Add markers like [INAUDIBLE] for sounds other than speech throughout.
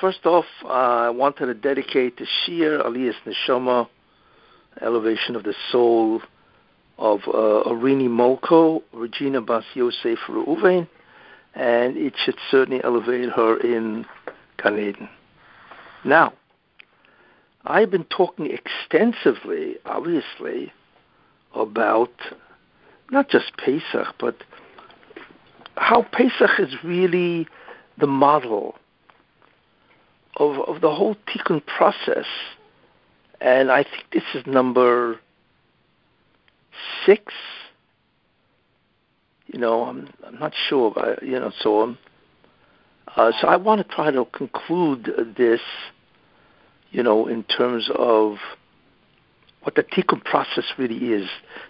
First off, uh, I wanted to dedicate the Shir Aliyas Neshama, Elevation of the Soul, of uh, Arini Molko, Regina Bas Yosef Reuven, and it should certainly elevate her in Gan. Now, I've been talking extensively, obviously, about not just Pesach, but how Pesach is really the model of, of the whole tikkun process. And I think this is number six. You know, I'm, I'm not sure, but, you know, so on. Uh, so I want to try to conclude this, you know, in terms of what the tikkun process really is,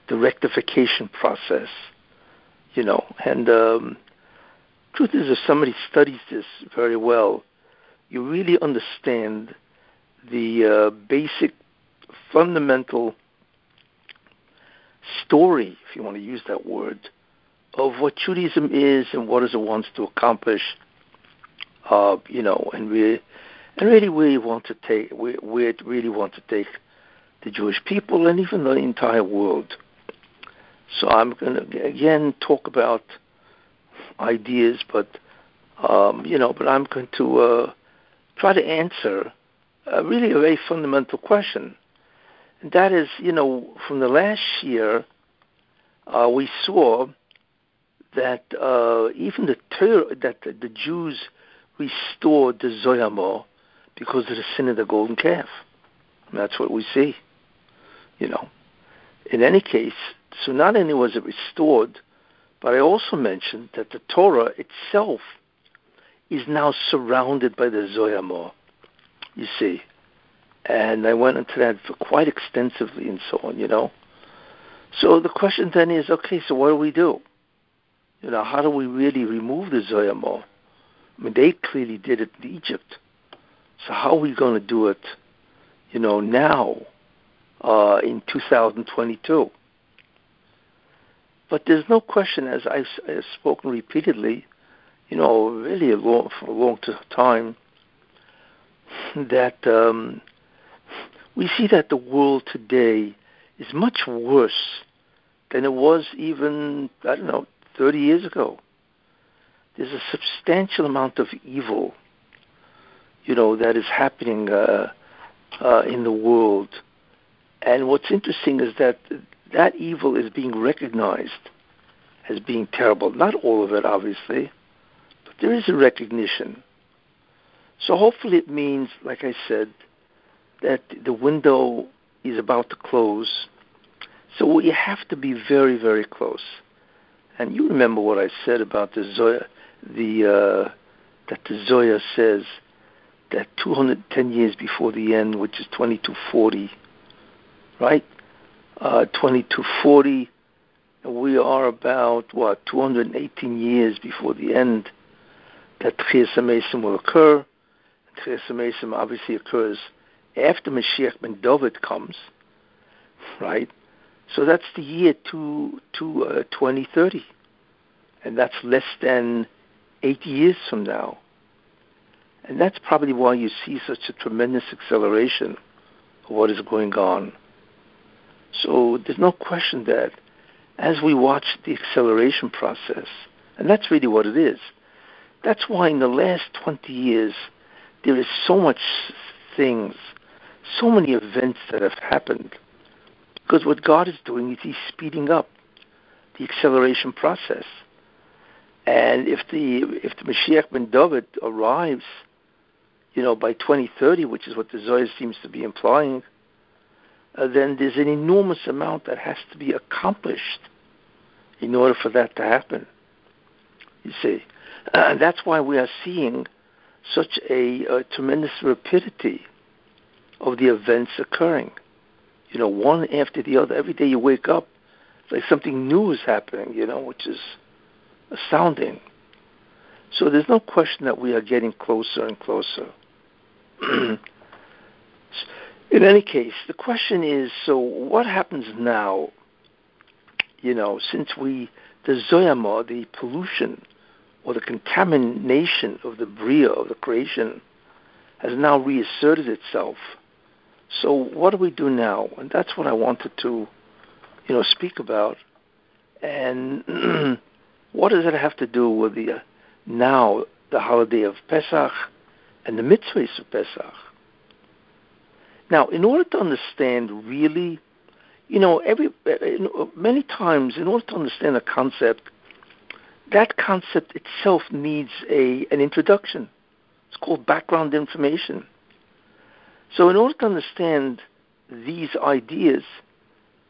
the rectification process, you know. And um, truth is, if somebody studies this very well, you really understand the uh, basic, fundamental story, if you want to use that word, of what Judaism is and what it wants to accomplish. Uh, you know, and we and really we want to take we we really want to take the Jewish people and even the entire world. So I'm going to again talk about ideas, but um, you know, but I'm going to uh, try to answer uh, really a very fundamental question, and that is, you know, from the last year, uh, we saw that uh, even the ter- that the, the Jews restored the Zoyamo because of the sin of the golden calf. And that's what we see, you know. In any case, so not only was it restored, but I also mentioned that the Torah itself is now surrounded by the Zoyamor, you see. And I went into that for quite extensively and so on, you know. So the question then is, okay, so what do we do? You know, how do we really remove the Zoyamor? I mean, they clearly did it in Egypt. So how are we going to do it, you know, now uh, in 2022? But there's no question, as I've, I've spoken repeatedly, you know, really a long, for a long time, [LAUGHS] that um, we see that the world today is much worse than it was even, I don't know, 30 years ago. There's a substantial amount of evil, you know, that is happening uh, uh, in the world. And what's interesting is that that evil is being recognized as being terrible. Not all of it, obviously, there is a recognition. So hopefully it means, like I said, that the window is about to close. So we have to be very, very close. And you remember what I said about the Zohar, the uh, that the Zohar says that 210 years before the end, which is 2240, right? uh, 2240. We are about, what, 218 years before the end that Tchias will occur. Tchias obviously occurs after Mashiach ben David comes, right? So that's the year to, to uh, 2030. And that's less than eight years from now. And that's probably why you see such a tremendous acceleration of what is going on. So there's no question that as we watch the acceleration process, and that's really what it is, that's why in the last 20 years there is so much things, so many events that have happened. Because what God is doing is He's speeding up the acceleration process. And if the if the Mashiach ben David arrives, you know, by 2030, which is what the Zohar seems to be implying, uh, then there's an enormous amount that has to be accomplished in order for that to happen. You see, uh, and that's why we are seeing such a, a tremendous rapidity of the events occurring. You know, one after the other. Every day you wake up, it's like something new is happening. You know, which is astounding. So there's no question that we are getting closer and closer. [CLEARS THROAT] In any case, the question is so what happens now, you know, since we, the zoyama, the pollution or the contamination of the bria, of the creation, has now reasserted itself. So what do we do now? And that's what I wanted to, you know, speak about. And [CLEARS THROAT] what does it have to do with the uh, now the holiday of Pesach and the mitzvahs of Pesach? Now, in order to understand really, you know, every many times, in order to understand a concept, that concept itself needs a an introduction. It's called background information. So, in order to understand these ideas,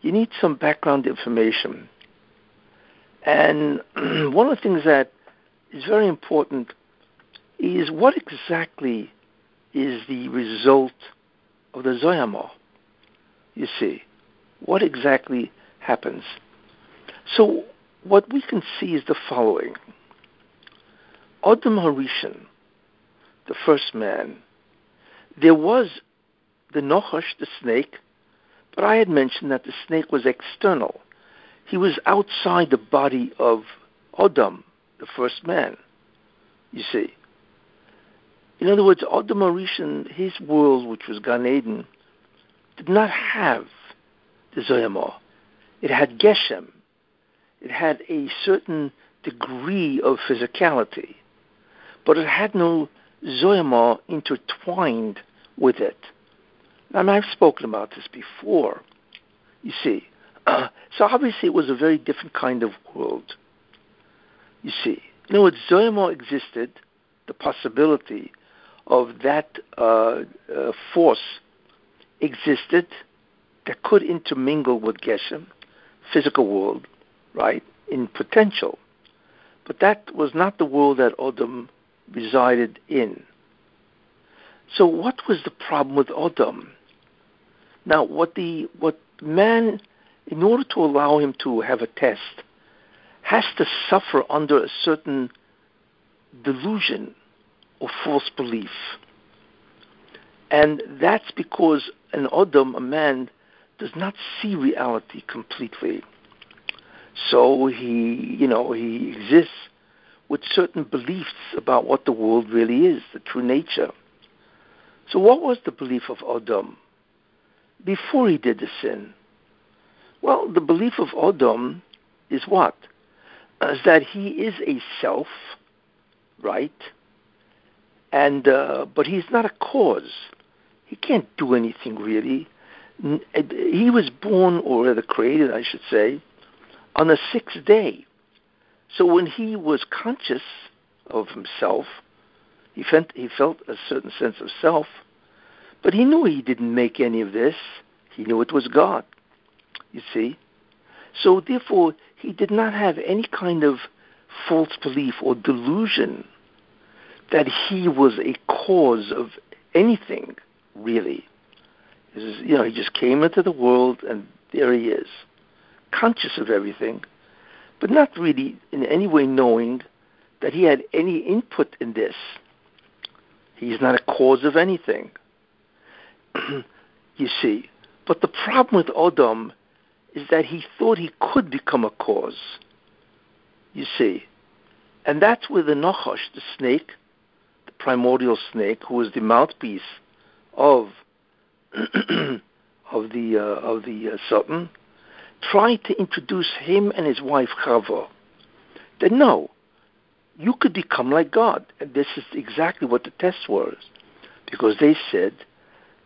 you need some background information. And [CLEARS THROAT] one of the things that is very important is what exactly is the result of the Zoyama? You see, what exactly happens? So, what we can see is the following Adam Harishon, the first man, there was the Nochash, the snake, but I had mentioned that the snake was external. He was outside the body of Adam, the first man. You see. In other words, Adam Harishon, his world, which was Gan Eden, did not have the Zoyamah. It had Geshem. It had a certain degree of physicality, but it had no Zoyamah intertwined with it. And I've spoken about this before. You see, uh, [CLEARS THROAT] so obviously it was a very different kind of world. You see, in other words, existed, the possibility of that uh, uh, force existed that could intermingle with Geshem, physical world, right, in potential. But that was not the world that Odom resided in. So what was the problem with Odom? Now, what the what man, in order to allow him to have a test, has to suffer under a certain delusion or false belief. And that's because an Odom, a man, does not see reality completely. So he, you know, he exists with certain beliefs about what the world really is, the true nature. So what was the belief of Odom before he did the sin? Well, the belief of Odom is what? Is that he is a self, right? And uh, but he's not a cause. He can't do anything really. He was born, or rather created, I should say, on the sixth day. So when he was conscious of himself, he felt, he felt a certain sense of self, but he knew he didn't make any of this. He knew it was God, you see. So therefore, he did not have any kind of false belief or delusion that he was a cause of anything, really. You know, he just came into the world and there he is conscious of everything, but not really in any way knowing that he had any input in this. He's not a cause of anything. [CLEARS THROAT] you see. But the problem with Odom is that he thought he could become a cause. You see. And that's where the Nachash, the snake, the primordial snake, who was the mouthpiece of [CLEARS THROAT] of the uh, of the uh, Satan, tried to introduce him and his wife Chava. That no, you could become like God. And this is exactly what the test was. Because they said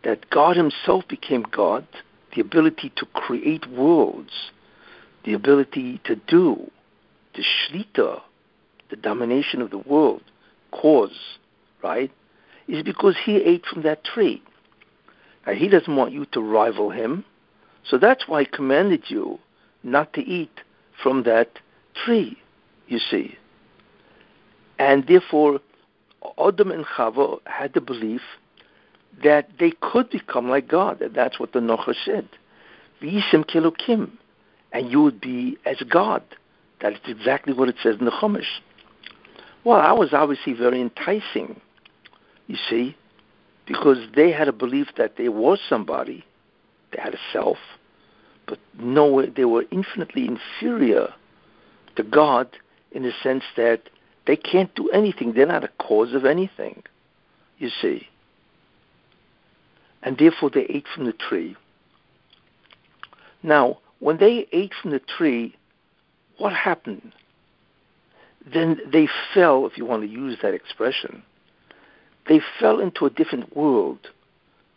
that God himself became God, the ability to create worlds, the ability to do, the shlita, the domination of the world, cause, right, is because he ate from that tree. Now, he doesn't want you to rival him. So that's why I commanded you not to eat from that tree, you see. And therefore, Adam and Chava had the belief that they could become like God, and that's what the Nocha said. V'yisim kelukim, and you would be as God. That is exactly what it says in the Chumash. Well, that was obviously very enticing, you see, because they had a belief that there was somebody, they had a self, but no, they were infinitely inferior to God in the sense that they can't do anything. They're not a cause of anything, you see. and therefore they ate from the tree. Now, when they ate from the tree, what happened? Then they fell, if you want to use that expression, they fell into a different world.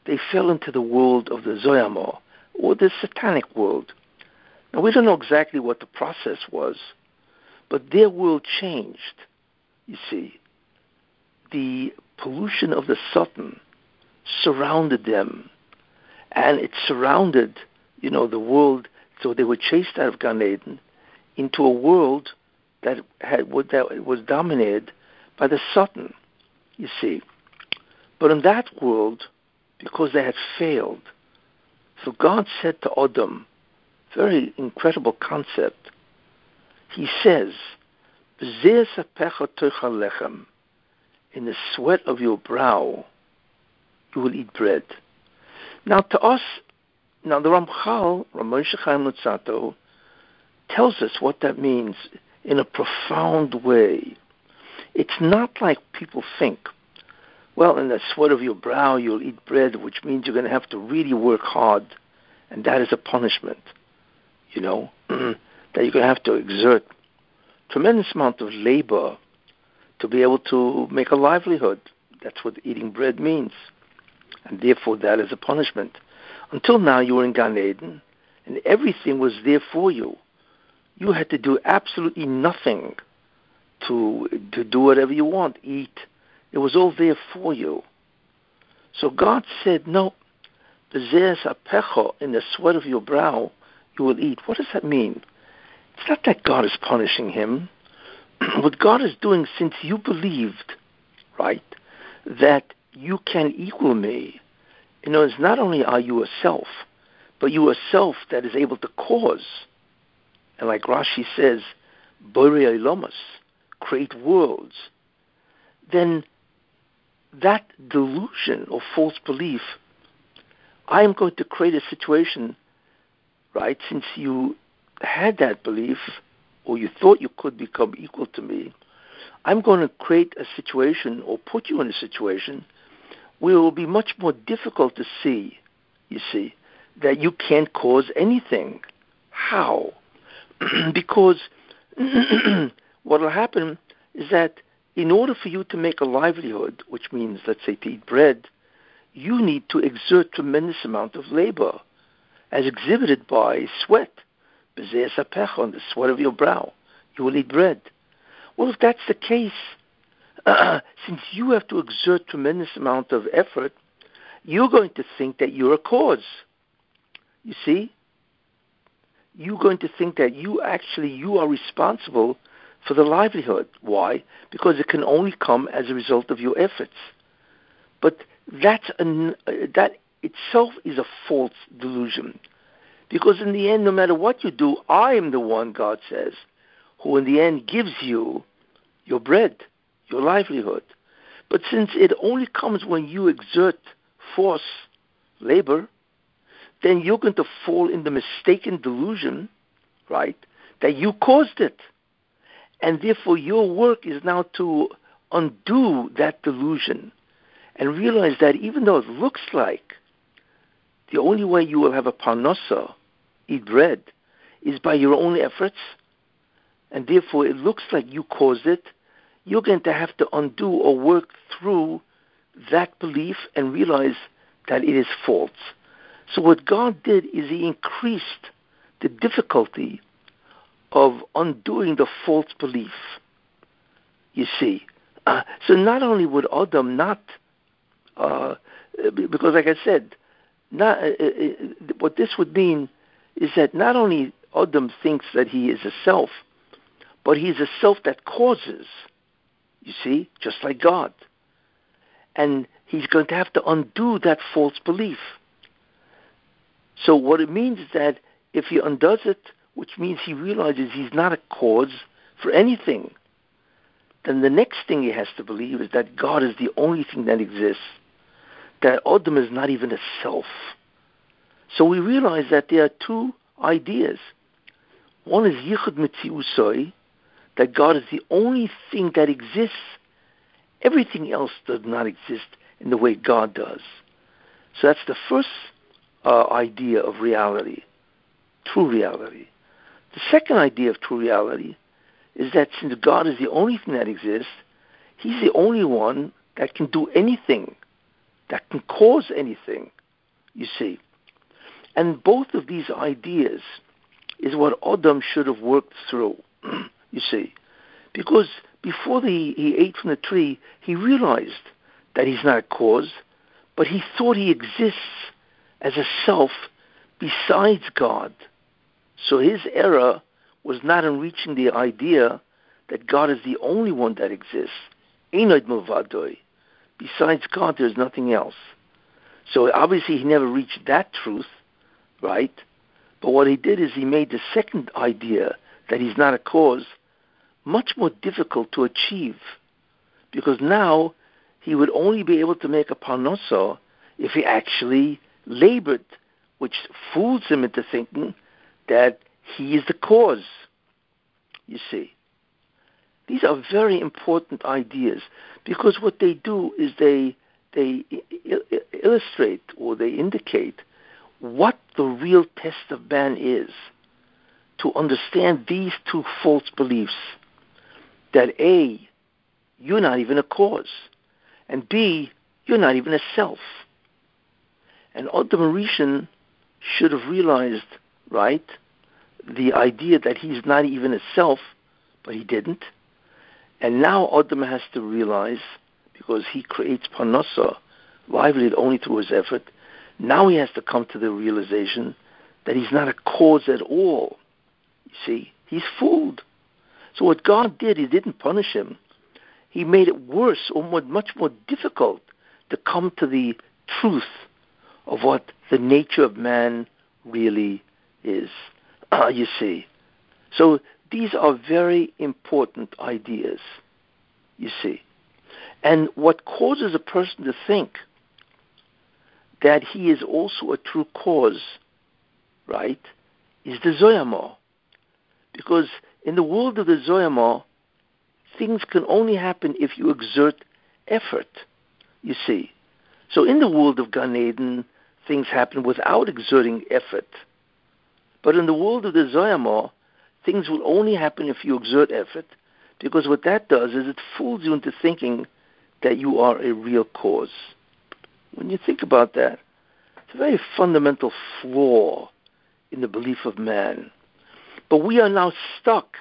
They fell into the world of the Zoyamor, or the satanic world. Now, we don't know exactly what the process was, but their world changed, you see. The pollution of the Satan surrounded them, and it surrounded, you know, the world. So they were chased out of Gan Eden into a world that had that was dominated by the Satan. You see, but in that world, because they had failed, so God said to Adam, very incredible concept. He says, "In the sweat of your brow, you will eat bread." Now, to us, now the Ramchal, Ramon Chaim Luzzatto, tells us what that means in a profound way. It's not like people think. Well, in the sweat of your brow, you'll eat bread, which means you're going to have to really work hard, and that is a punishment. You know, [CLEARS THROAT] that you're going to have to exert tremendous amount of labor to be able to make a livelihood. That's what eating bread means, and therefore that is a punishment. Until now, you were in Gan Eden, and everything was there for you. You had to do absolutely nothing to to do whatever you want, eat. It was all there for you. So God said, No, in the sweat of your brow you will eat. What does that mean? It's not that God is punishing him. [CLEARS THROAT] what God is doing, since you believed, right, that you can equal me, you know, it's not only are you a self, but you a self that is able to cause and like Rashi says, Borei Lomas, create worlds, then that delusion or false belief, I am going to create a situation, right, since you had that belief, or you thought you could become equal to me, I'm going to create a situation or put you in a situation where it will be much more difficult to see, you see, that you can't cause anything. How? [CLEARS THROAT] because [CLEARS THROAT] what will happen is that in order for you to make a livelihood, which means, let's say, to eat bread, you need to exert tremendous amount of labor, as exhibited by sweat, on the sweat of your brow. You will eat bread. Well, if that's the case, uh, [CLEARS THROAT] since you have to exert tremendous amount of effort, you're going to think that you're a cause. You see? you're going to think that you actually you are responsible for the livelihood. Why? Because it can only come as a result of your efforts. But that's an, uh, that itself is a false delusion. Because in the end, no matter what you do, I am the one, God says, who in the end gives you your bread, your livelihood. But since it only comes when you exert force, labor, then you're going to fall in the mistaken delusion, right, that you caused it. And therefore, your work is now to undo that delusion and realize that even though it looks like the only way you will have a parnasa, eat bread, is by your own efforts, and therefore it looks like you caused it, you're going to have to undo or work through that belief and realize that it is false. So what God did is He increased the difficulty of undoing the false belief. You see, uh, so not only would Adam not, uh, because like I said, not, uh, uh, uh, what this would mean is that not only Adam thinks that he is a self, but he's a self that causes. You see, just like God, and he's going to have to undo that false belief. So what it means is that if he undoes it, which means he realizes he's not a cause for anything, then the next thing he has to believe is that God is the only thing that exists, that Adam is not even a self. So we realize that there are two ideas. One is Yichud Mitziusoi, that God is the only thing that exists. Everything else does not exist in the way God does. So that's the first uh, idea of reality, true reality. The second idea of true reality is that since God is the only thing that exists, He's the only one that can do anything, that can cause anything, you see. And both of these ideas is what Adam should have worked through, [CLEARS THROAT] you see. Because before the, he ate from the tree, he realized that he's not a cause, but he thought he exists as a self besides God. So his error was not in reaching the idea that God is the only one that exists. Enoid Movadoi. Besides God, there's nothing else. So obviously he never reached that truth, right? But what he did is he made the second idea that he's not a cause much more difficult to achieve because now he would only be able to make a parnosa if he actually labored, which fools him into thinking that he is the cause. You see. These are very important ideas because what they do is they they illustrate or they indicate what the real test of man is to understand these two false beliefs that A, you're not even a cause, and B, you're not even a self. And Adam Rishon should have realized, right, the idea that he's not even a self, but he didn't. And now Adam has to realize, because he creates parnasa, livelihood only through his effort, now he has to come to the realization that he's not a cause at all. You see, he's fooled. So what God did, he didn't punish him. He made it worse or more, much more difficult to come to the truth of what the nature of man really is. Uh, [CLEARS THROAT] you see. So these are very important ideas, you see. And what causes a person to think that he is also a true cause, right, is the Zoyama. Because in the world of the Zoyama, things can only happen if you exert effort, you see. So in the world of Gan Eden, things happen without exerting effort. But in the world of the Zoyama, things will only happen if you exert effort, because what that does is it fools you into thinking that you are a real cause. When you think about that, it's a very fundamental flaw in the belief of man. But we are now stuck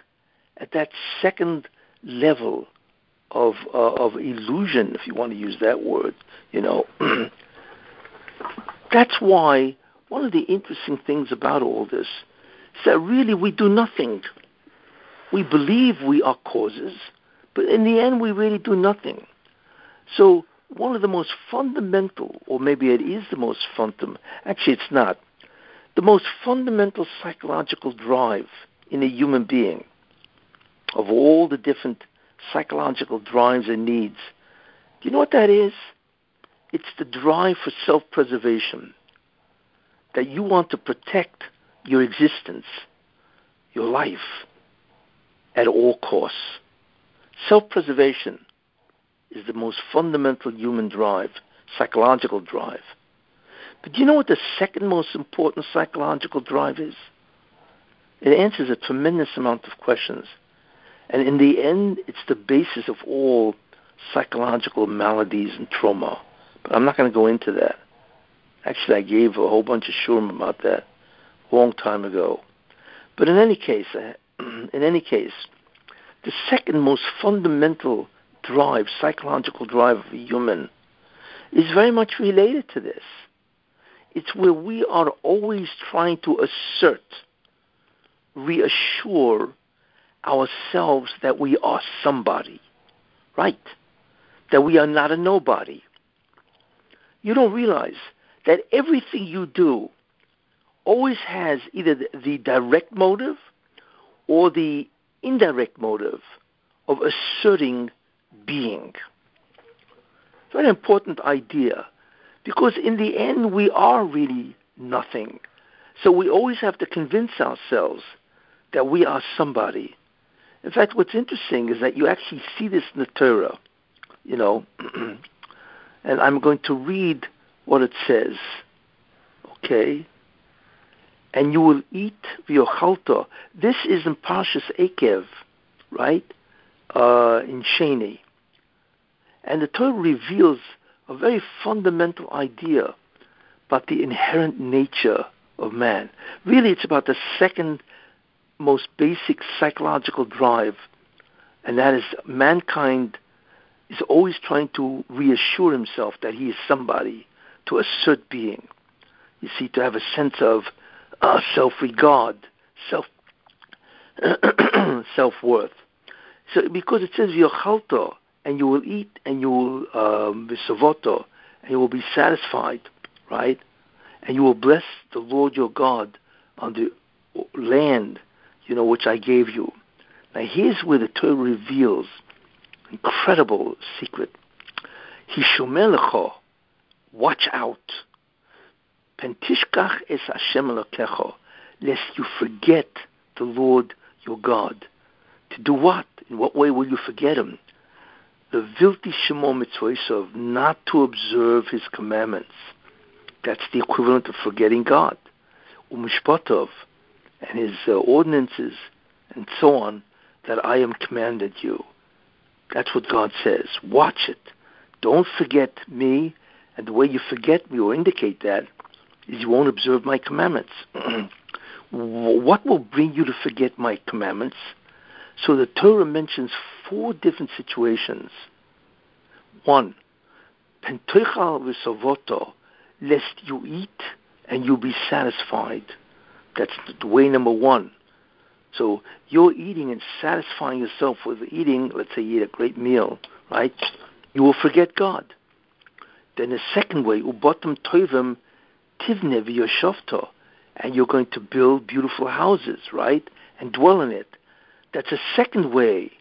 at that second level of uh, of illusion, if you want to use that word. You know, [CLEARS THROAT] that's why one of the interesting things about all this is that really we do nothing. We believe we are causes, but in the end, we really do nothing. So one of the most fundamental, or maybe it is the most fundamental, actually it's not, the most fundamental psychological drive in a human being of all the different psychological drives and needs. Do you know what that is? It's the drive for self preservation. That you want to protect your existence, your life, at all costs. Self preservation is the most fundamental human drive, psychological drive. But do you know what the second most important psychological drive is? It answers a tremendous amount of questions. And in the end, it's the basis of all psychological maladies and trauma. But I'm not going to go into that. Actually, I gave a whole bunch of shiurim about that a long time ago. But in any case, uh, [CLEARS THROAT] in any case, the second most fundamental drive, psychological drive of a human, is very much related to this. It's where we are always trying to assert, reassure ourselves that we are somebody, right? That we are not a nobody. You don't realize that everything you do always has either the direct motive or the indirect motive of asserting being. Very important idea because in the end we are really nothing. So we always have to convince ourselves that we are somebody. In fact, what's interesting is that you actually see this in the Torah, you know, [CLEARS THROAT] and I'm going to read what it says. Okay? And you will eat v'yochalta. This is in Parshas Ekev, right? Uh, in Sheni. And the Torah reveals a very fundamental idea about the inherent nature of man. Really, it's about the second most basic psychological drive, and that is mankind is always trying to reassure himself that he is somebody, to assert being. You see, to have a sense of uh, self-regard, self [CLEARS THROAT] self-worth. So, because it says yochalto, and you will eat, and you will um, and you will be satisfied, right? And you will bless the Lord your God on the land, you know, which I gave you. Now, here's where the Torah reveals incredible secret. Hishomelecho, watch out. Pentishkach es Hashem Elokecho, lest you forget the Lord your God. To do what? In what way will you forget him? The vilti shemo mitzvah not to observe his commandments. That's the equivalent of forgetting God. Umishpatov, and his uh, ordinances, and so on, that I am commanded you. That's what God says. Watch it. Don't forget me. And the way you forget me or indicate that is you won't observe my commandments. [CLEARS THROAT] what will bring you to forget my commandments? So the Torah mentions four different situations. One, pentoichal v'sovoto, lest you eat and you be satisfied. That's the way number one. So you're eating and satisfying yourself with eating, let's say you eat a great meal, right? You will forget God. Then the second way, ubotam toivim tivne v'yoshovto, and you're going to build beautiful houses, right? And dwell in it. That's a second way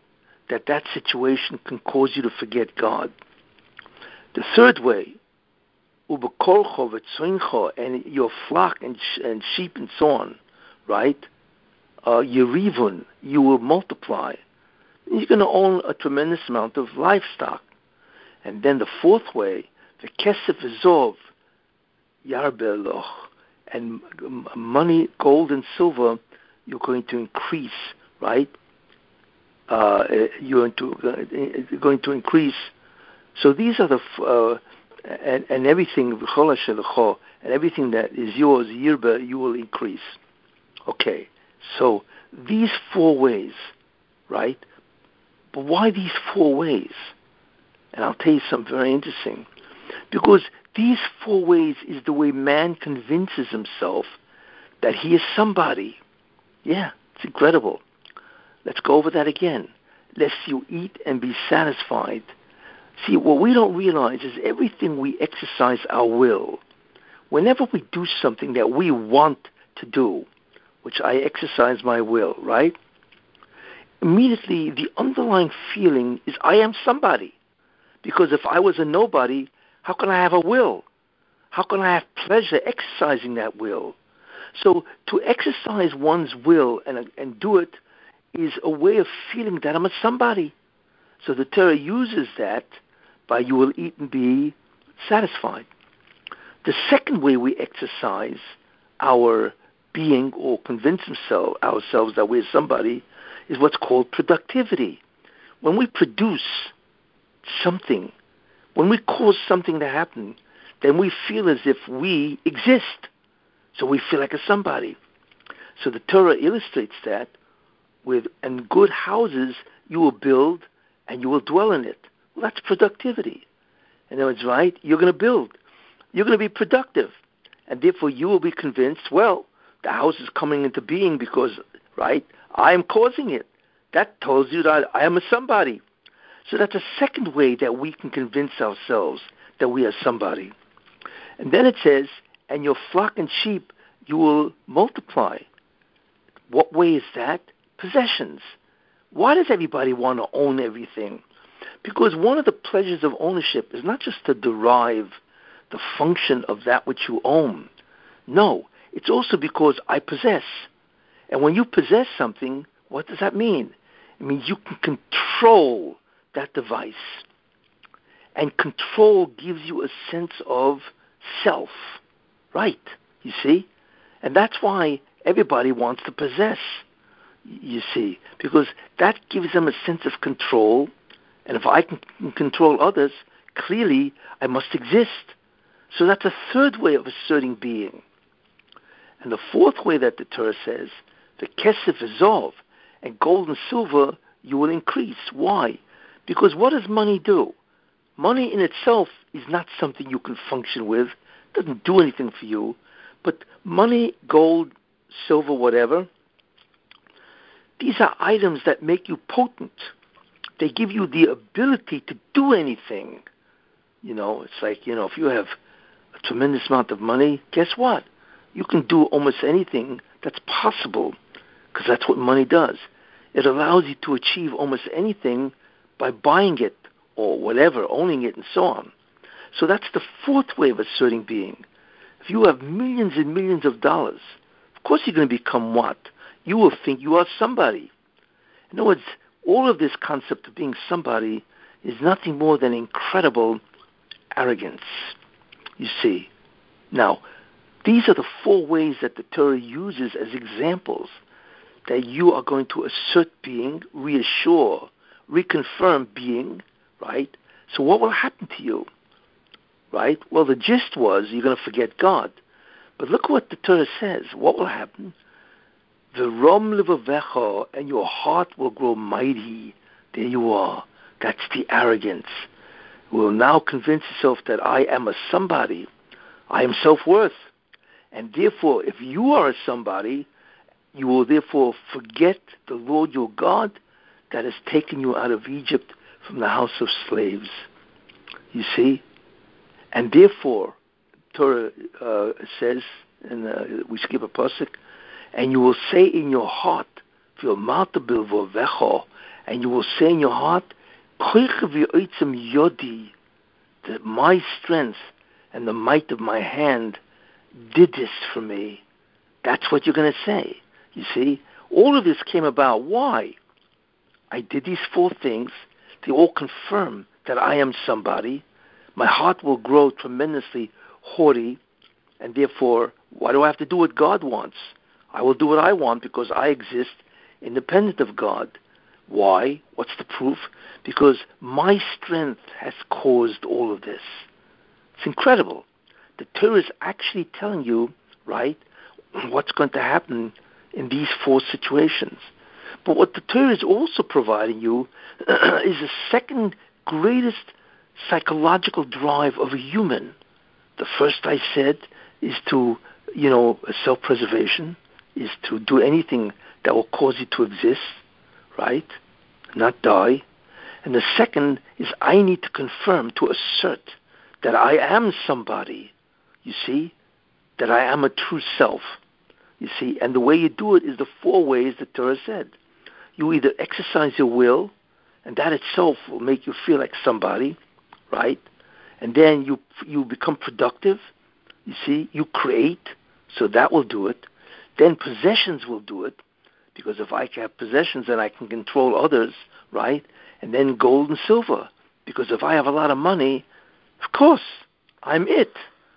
that that situation can cause you to forget God. The third way, ubekolcho v'tzoincho, and your flock and, and sheep and so on, right? uh, you will multiply. You're going to own a tremendous amount of livestock. And then the fourth way, the kesef azov, yarbeloch, and money, gold and silver, you're going to increase, right? Uh, you're going to, uh, going to increase. So these are the uh, and, and everything and everything that is yours, yirba, you will increase. Okay. So these four ways, right? But why these four ways? And I'll tell you something very interesting. Because these four ways is the way man convinces himself that he is somebody. Yeah, it's incredible. Let's go over that again. Lest you eat and be satisfied. See, what we don't realize is everything we exercise our will, whenever we do something that we want to do, which I exercise my will, right? Immediately, the underlying feeling is I am somebody. Because if I was a nobody, how can I have a will? How can I have pleasure exercising that will? So to exercise one's will and, and do it is a way of feeling that I'm a somebody. So the Torah uses that by you will eat and be satisfied. The second way we exercise our being or convince ourselves that we're somebody is what's called productivity. When we produce something, when we cause something to happen, then we feel as if we exist. So we feel like a somebody. So the Torah illustrates that with and good houses you will build and you will dwell in it. Well, that's productivity. And other words, right? You're going to build. You're going to be productive. And therefore you will be convinced, well, the house is coming into being because, right, I am causing it. That tells you that I am a somebody. So that's a second way that we can convince ourselves that we are somebody. And then it says, and your flock and sheep you will multiply. What way is that? Possessions. Why does everybody want to own everything? Because one of the pleasures of ownership is not just to derive the function of that which you own. No, it's also because I possess. And when you possess something, what does that mean? It means you can control that device. And control gives you a sense of self. Right, you see? And that's why everybody wants to possess, you see, because that gives them a sense of control. And if I can control others, clearly I must exist. So that's a third way of asserting being. And the fourth way that the Torah says, the kesef is of, and gold and silver you will increase. Why? Because what does money do? Money in itself is not something you can function with. It doesn't do anything for you. But money, gold, silver, whatever, these are items that make you potent. They give you the ability to do anything. You know, it's like, you know, if you have a tremendous amount of money, guess what? You can do almost anything that's possible because that's what money does. It allows you to achieve almost anything by buying it or whatever, owning it, and so on. So that's the fourth way of asserting being. If you have millions and millions of dollars, of course you're going to become what? You will think you are somebody. In other words, all of this concept of being somebody is nothing more than incredible arrogance. You see. Now, these are the four ways that the Torah uses as examples that you are going to assert being, reassure, reconfirm being, right? So what will happen to you? Right? Well, the gist was you're going to forget God. But look what the Torah says. What will happen? The rom livavecha, and your heart will grow mighty. There you are. That's the arrogance. Will now convince yourself that I am a somebody. I am self-worth. And therefore, if you are a somebody, you will therefore forget the Lord your God that has taken you out of Egypt from the house of slaves. You see? And therefore, Torah uh, says, and uh, we skip a pasuk, and you will say in your heart, and you will say in your heart, yodi, that my strength and the might of my hand did this for me. That's what you're going to say. You see, all of this came about. Why? I did these four things. They all confirm that I am somebody. My heart will grow tremendously haughty, and therefore, why do I have to do what God wants? I will do what I want because I exist independent of God. Why? What's the proof? Because my strength has caused all of this. It's incredible. The Torah is actually telling you, right, [CLEARS THROAT] what's going to happen in these four situations. But what the Torah is also providing you [CLEARS THROAT] is the second greatest psychological drive of a human. The first I said is to, you know, self-preservation, is to do anything that will cause you to exist, right? Not die. And the second is I need to confirm, to assert that I am somebody, you see, that I am a true self. You see, and the way you do it is the four ways the Torah said. You either exercise your will, and that itself will make you feel like somebody, right? And then you you become productive. You see, you create, so that will do it. Then possessions will do it, because if I have possessions, then I can control others, right? And then gold and silver, because if I have a lot of money, of course, I'm it.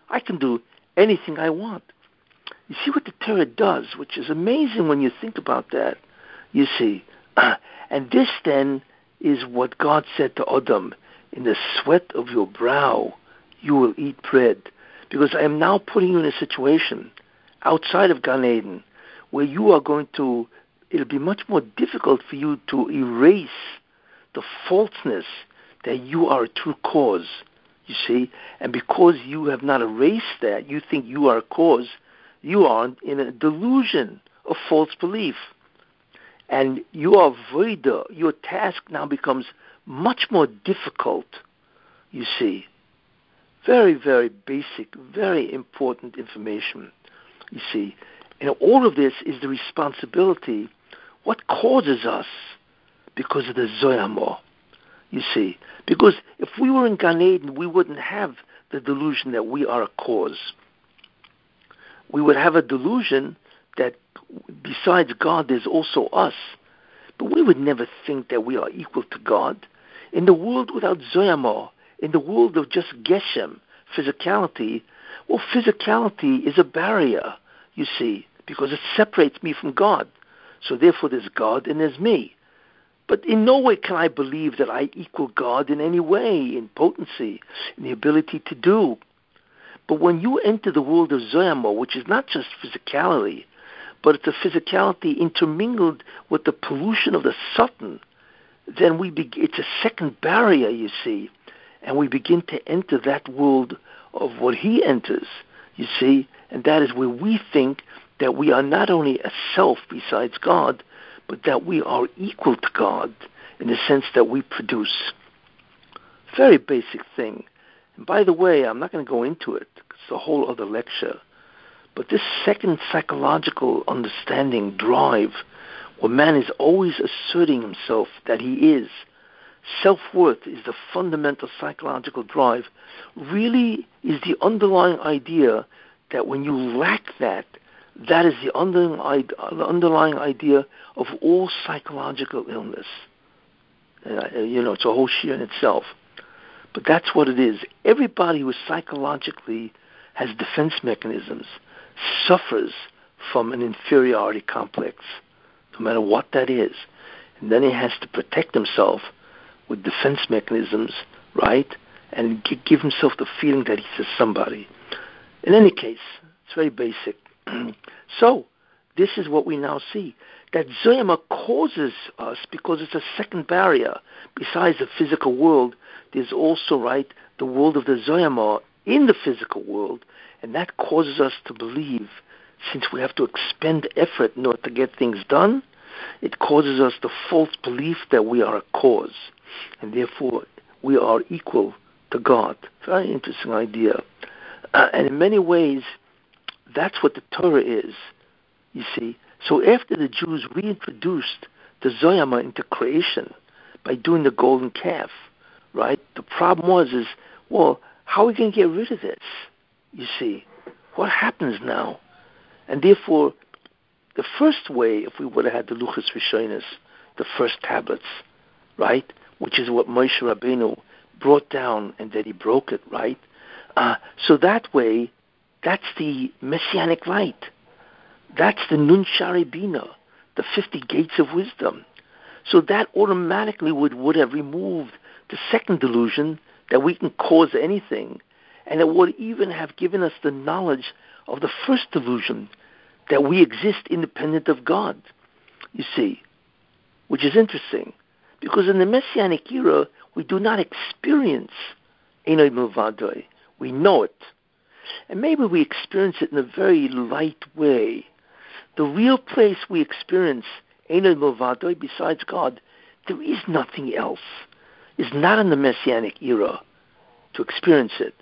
I can do anything I want. You see what the Torah does, which is amazing when you think about that. You see. [CLEARS THROAT] and this then is what God said to Adam In the sweat of your brow you will eat bread. Because I am now putting you in a situation outside of Gan Eden where you are going to, it'll be much more difficult for you to erase the falseness that you are a true cause. You see? And because you have not erased that, you think you are a cause, you are in a delusion of false belief. And you are voida. Your task now becomes much more difficult, you see. Very, very basic, very important information, you see. And all of this is the responsibility. What causes us? Because of the Zoyamor, you see. Because if we were in Gan Eden, we wouldn't have the delusion that we are a cause we would have a delusion that besides God, there's also us. But we would never think that we are equal to God. In the world without Zoyamor, in the world of just Geshem, physicality, Well, physicality is a barrier, you see, because it separates me from God. So therefore, there's God and there's me. But in no way can I believe that I equal God in any way, in potency, in the ability to do. But when you enter the world of Zoyama, which is not just physicality, but it's a physicality intermingled with the pollution of the Satan, then we be, it's a second barrier, you see, and we begin to enter that world of what he enters, you see, and that is where we think that we are not only a self besides God, but that we are equal to God in the sense that we produce. Very basic thing. And by the way, I'm not going to go into it. It's a whole other lecture. But this second psychological understanding drive, where man is always asserting himself that he is, self worth is the fundamental psychological drive, really is the underlying idea that when you lack that, that is the underlying idea of all psychological illness. You know, it's a whole shiur in itself. But that's what it is. Everybody who psychologically has defense mechanisms suffers from an inferiority complex, no matter what that is. And then he has to protect himself with defense mechanisms, right? And give himself the feeling that he's a somebody. In any case, it's very basic. [CLEARS THROAT] so, this is what we now see. That Zoyama causes us because it's a second barrier. Besides the physical world, there's also, right, the world of the Zoyama in the physical world, and that causes us to believe, since we have to expend effort in order to get things done, it causes us the false belief that we are a cause, and therefore we are equal to God. Very interesting idea. Uh, and in many ways, that's what the Torah is, you see. So after the Jews reintroduced the Zoyama into creation by doing the golden calf, right? The problem was is, well, how are we going to get rid of this? You see, what happens now? And therefore, the first way, if we would have had the Luchas Rishonis, the first tablets, right, which is what Moshe Rabbeinu brought down and that he broke it, right? Uh, so that way, that's the messianic light. That's the Nun Shaarei Binah, the 50 gates of wisdom. So that automatically would, would have removed the second delusion that we can cause anything, and it would even have given us the knowledge of the first delusion that we exist independent of God. You see, which is interesting, because in the Messianic era, we do not experience Enoi Milvadoi. We know it. And maybe we experience it in a very light way. The real place we experience Enoi Milvadoi besides God, there is nothing else. Is not in the Messianic era to experience it.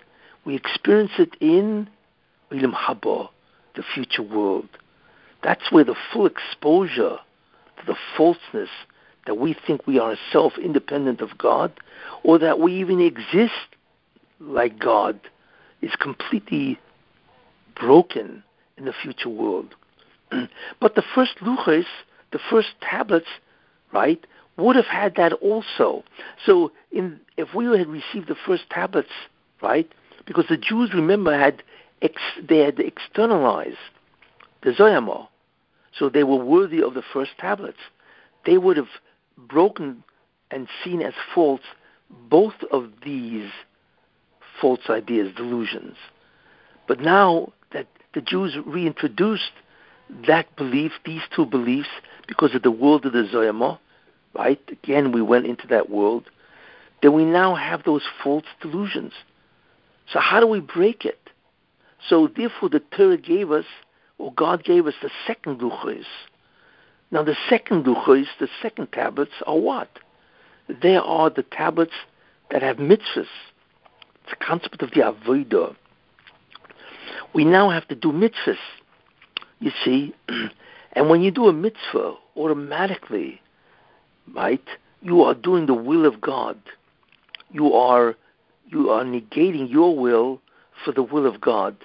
We experience it in Olam Haba, the future world. That's where the full exposure to the falseness that we think we are self independent of God, or that we even exist like God, is completely broken in the future world. [CLEARS THROAT] but the first luchas, the first tablets, right, would have had that also. So in, if we had received the first tablets, right, because the Jews, remember, had ex, they had externalized the Zoyama, so they were worthy of the first tablets. They would have broken and seen as false both of these false ideas, delusions. But now that the Jews reintroduced that belief, these two beliefs, because of the world of the Zoyama, right? Again, we went into that world. Then we now have those false delusions. So how do we break it? So therefore, the Torah gave us, or God gave us, the second luchos. Now, the second luchos, the second tablets, are what? They are the tablets that have mitzvahs. It's a concept of the avodah. We now have to do mitzvahs. You see, [CLEARS THROAT] and when you do a mitzvah, automatically, right, you are doing the will of God. You are you are negating your will for the will of God.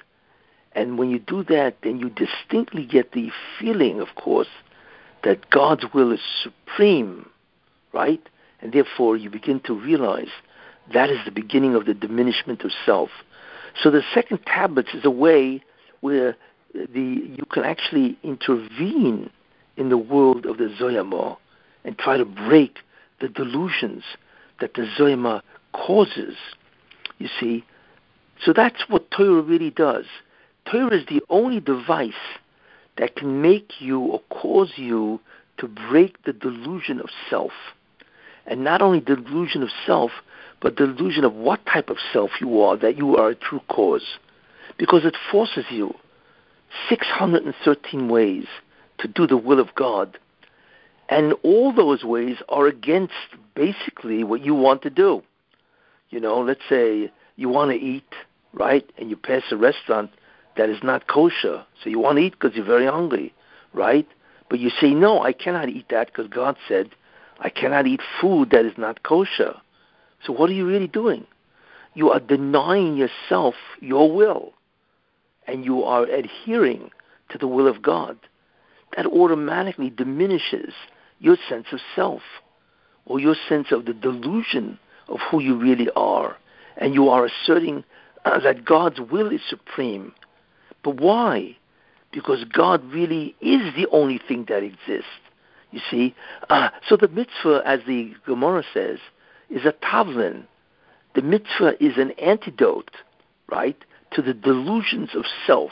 And when you do that, then you distinctly get the feeling, of course, that God's will is supreme, right? And therefore, you begin to realize that is the beginning of the diminishment of self. So the second tablets is a way where the you can actually intervene in the world of the Zoyama and try to break the delusions that the Zoyama causes. You see, so that's what Torah really does. Torah is the only device that can make you or cause you to break the delusion of self. And not only the delusion of self, but the delusion of what type of self you are, that you are a true cause. Because it forces you 613 ways to do the will of God. And all those ways are against basically what you want to do. You know, let's say you want to eat, right? And you pass a restaurant that is not kosher. So you want to eat because you're very hungry, right? But you say, no, I cannot eat that because God said I cannot eat food that is not kosher. So what are you really doing? You are denying yourself your will and you are adhering to the will of God. That automatically diminishes your sense of self or your sense of the delusion of who you really are. And you are asserting uh, that God's will is supreme. But why? Because God really is the only thing that exists. You see? Uh, so the mitzvah, as the Gemara says, is a tavlin. The mitzvah is an antidote, right, to the delusions of self.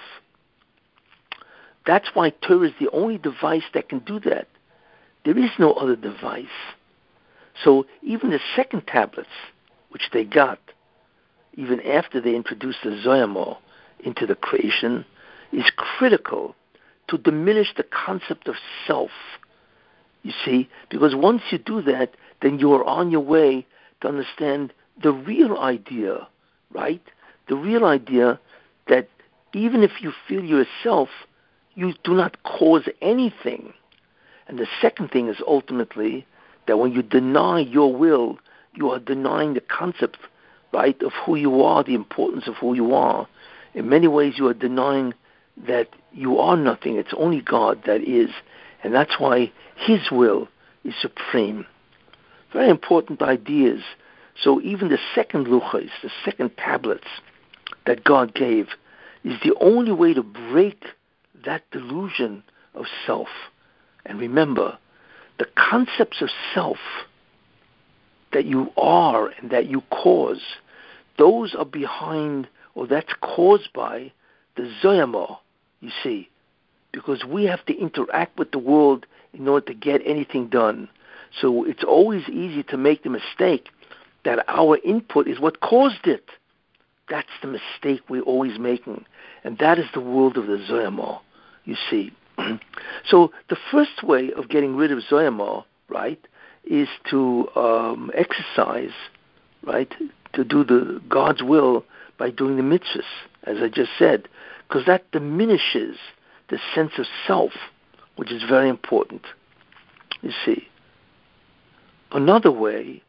That's why Torah is the only device that can do that. There is no other device. So even the second tablets, which they got, even after they introduced the Zoyamo into the creation, is critical to diminish the concept of self. You see, because once you do that, then you are on your way to understand the real idea, right? The real idea that even if you feel yourself, you do not cause anything. And the second thing is ultimately that when you deny your will, you are denying the concept, right, of who you are, the importance of who you are. In many ways, you are denying that you are nothing. It's only God that is. And that's why His will is supreme. Very important ideas. So even the second luchas, the second tablets that God gave, is the only way to break that delusion of self. And remember, the concepts of self that you are and that you cause, those are behind, or that's caused by the Zoyama, you see, because we have to interact with the world in order to get anything done. So it's always easy to make the mistake that our input is what caused it. That's the mistake we're always making. And that is the world of the Zoyama, you see. So the first way of getting rid of Zoyama, right, is to um, exercise, right, to do the God's will by doing the mitzvahs, as I just said, because that diminishes the sense of self, which is very important. You see, another way,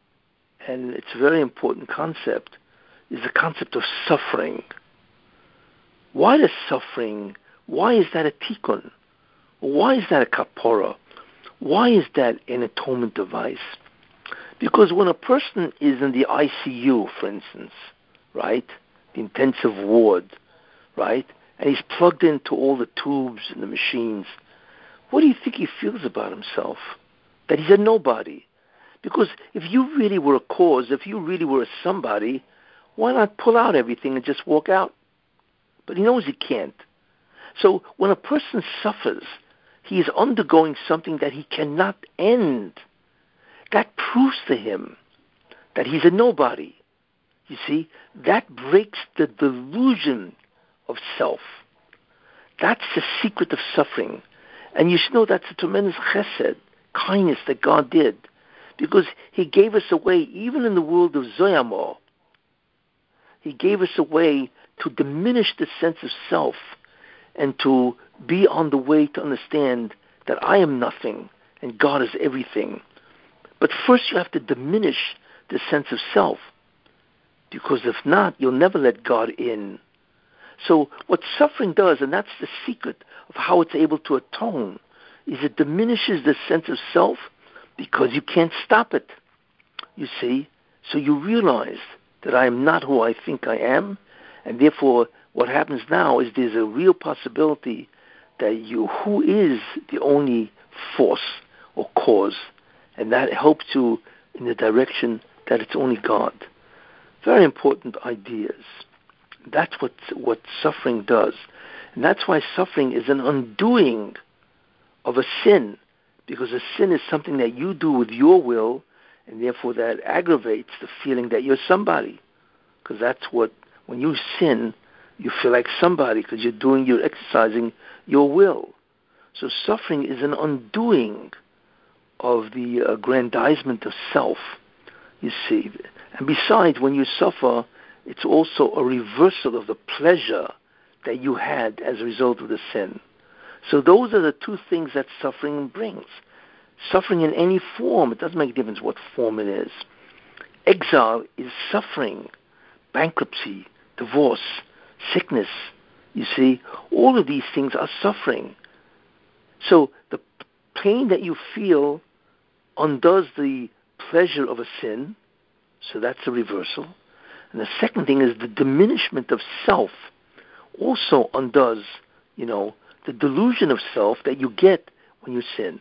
and it's a very important concept, is the concept of suffering. Why does suffering? Why is that a tikkun? Why is that a kapora? Why is that an atonement device? Because when a person is in the ICU, for instance, right, the intensive ward, right, and he's plugged into all the tubes and the machines, what do you think he feels about himself? That he's a nobody. Because if you really were a cause, if you really were a somebody, why not pull out everything and just walk out? But he knows he can't. So when a person suffers, he is undergoing something that he cannot end. That proves to him that he's a nobody. You see, that breaks the delusion of self. That's the secret of suffering. And you should know that's a tremendous chesed, kindness that God did. Because He gave us a way, even in the world of Zoyamo, He gave us a way to diminish the sense of self and to be on the way to understand that I am nothing and God is everything. But first you have to diminish the sense of self. Because if not, you'll never let God in. So what suffering does, and that's the secret of how it's able to atone, is it diminishes the sense of self because you can't stop it. You see? So you realize that I am not who I think I am, And therefore, what happens now is there's a real possibility that you, who is the only force or cause, and that helps you in the direction that it's only God. Very important ideas. That's what what suffering does, and that's why suffering is an undoing of a sin, because a sin is something that you do with your will, and therefore that aggravates the feeling that you're somebody, because that's what when you sin, you feel like somebody because you're doing, you're exercising your will. So suffering is an undoing of the aggrandizement of self, you see. And besides, when you suffer, it's also a reversal of the pleasure that you had as a result of the sin. So those are the two things that suffering brings. Suffering in any form, it doesn't make a difference what form it is. Exile is suffering, bankruptcy, divorce, sickness. You see, all of these things are suffering. So the pain that you feel undoes the pleasure of a sin, so that's a reversal. And the second thing is the diminishment of self also undoes, you know, the delusion of self that you get when you sin.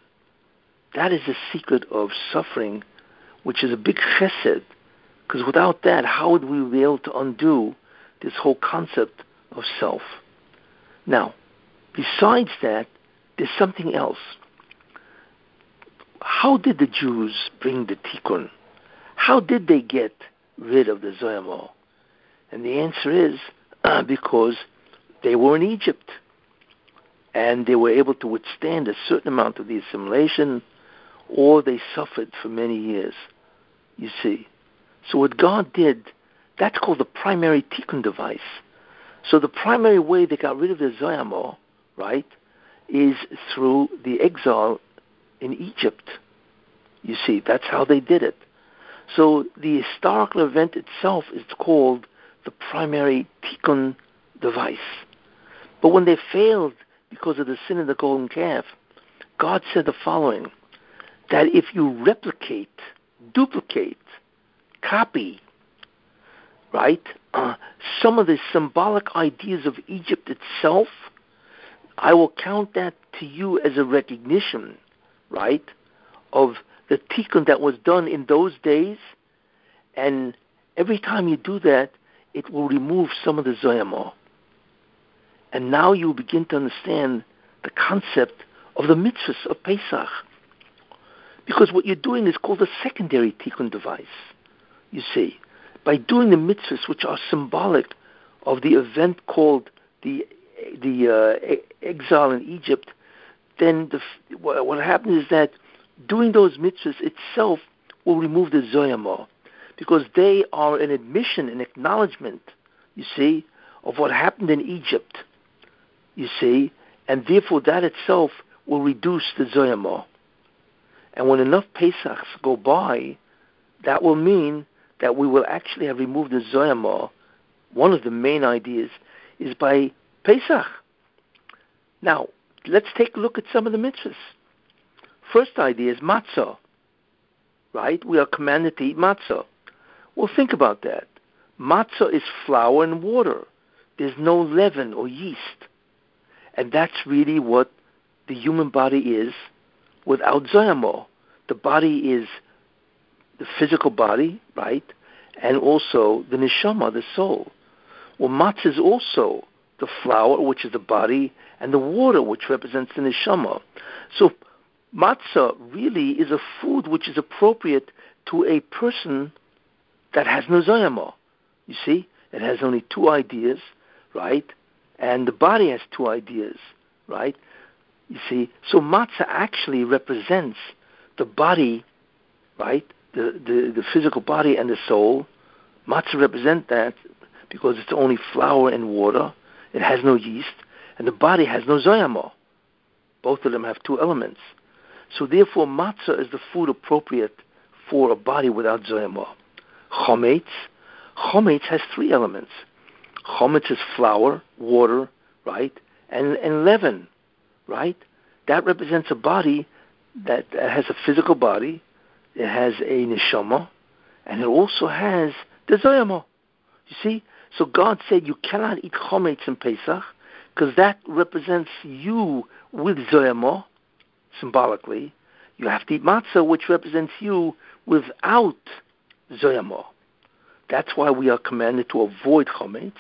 That is the secret of suffering, which is a big chesed, because without that, how would we be able to undo this whole concept of self? Now, besides that, there's something else. How did the Jews bring the tikkun? How did they get rid of the Zoyamol? And the answer is uh, [CLEARS THROAT] because they were in Egypt and they were able to withstand a certain amount of the assimilation or they suffered for many years. You see. So what God did, that's called the primary tikkun device. So the primary way they got rid of the Zoyamol, right, is through the exile in Egypt. You see, that's how they did it. So the historical event itself is called the primary tikkun device. But when they failed because of the sin of the golden calf, God said the following that if you replicate, duplicate, copy, right, uh, some of the symbolic ideas of Egypt itself, I will count that to you as a recognition, right, of the tikkun that was done in those days. And every time you do that, it will remove some of the zoyamah. And now you begin to understand the concept of the mitzvahs of Pesach. Because what you're doing is called a secondary tikkun device, you see. By doing the mitzvahs, which are symbolic of the event called the the uh, exile in Egypt, then the, what happens is that doing those mitzvahs itself will remove the zoyamah, because they are an admission, an acknowledgement, you see, of what happened in Egypt, you see, and therefore that itself will reduce the zoyamah. And when enough Pesachs go by, that will mean that we will actually have removed the zoyamah. One of the main ideas is by Pesach. Now, let's take a look at some of the mitzvahs. First idea is matzah, right? We are commanded to eat matzah. Well, think about that. Matzah is flour and water. There's no leaven or yeast. And that's really what the human body is without zoyamol. The body is the physical body, right? And also the neshama, the soul. Well, matzah is also the flour, which is the body, and the water, which represents the neshama. So matzah really is a food which is appropriate to a person that has no zoyama. You see, it has only two ideas, right? And the body has two ideas, right? You see, so matzah actually represents the body, right? The, the, the physical body and the soul. Matzah represent that because it's only flour and water. It has no yeast, and the body has no zoyama. Both of them have two elements. So therefore, matzah is the food appropriate for a body without zoyama. Chometz, chometz has three elements. Chometz is flour, water, right, and, and leaven, right? That represents a body that has a physical body, it has a neshama, and it also has the zoyama. You see? So God said you cannot eat chometz in Pesach because that represents you with zoyamo, symbolically. You have to eat matzah, which represents you without zoyamo. That's why we are commanded to avoid chometz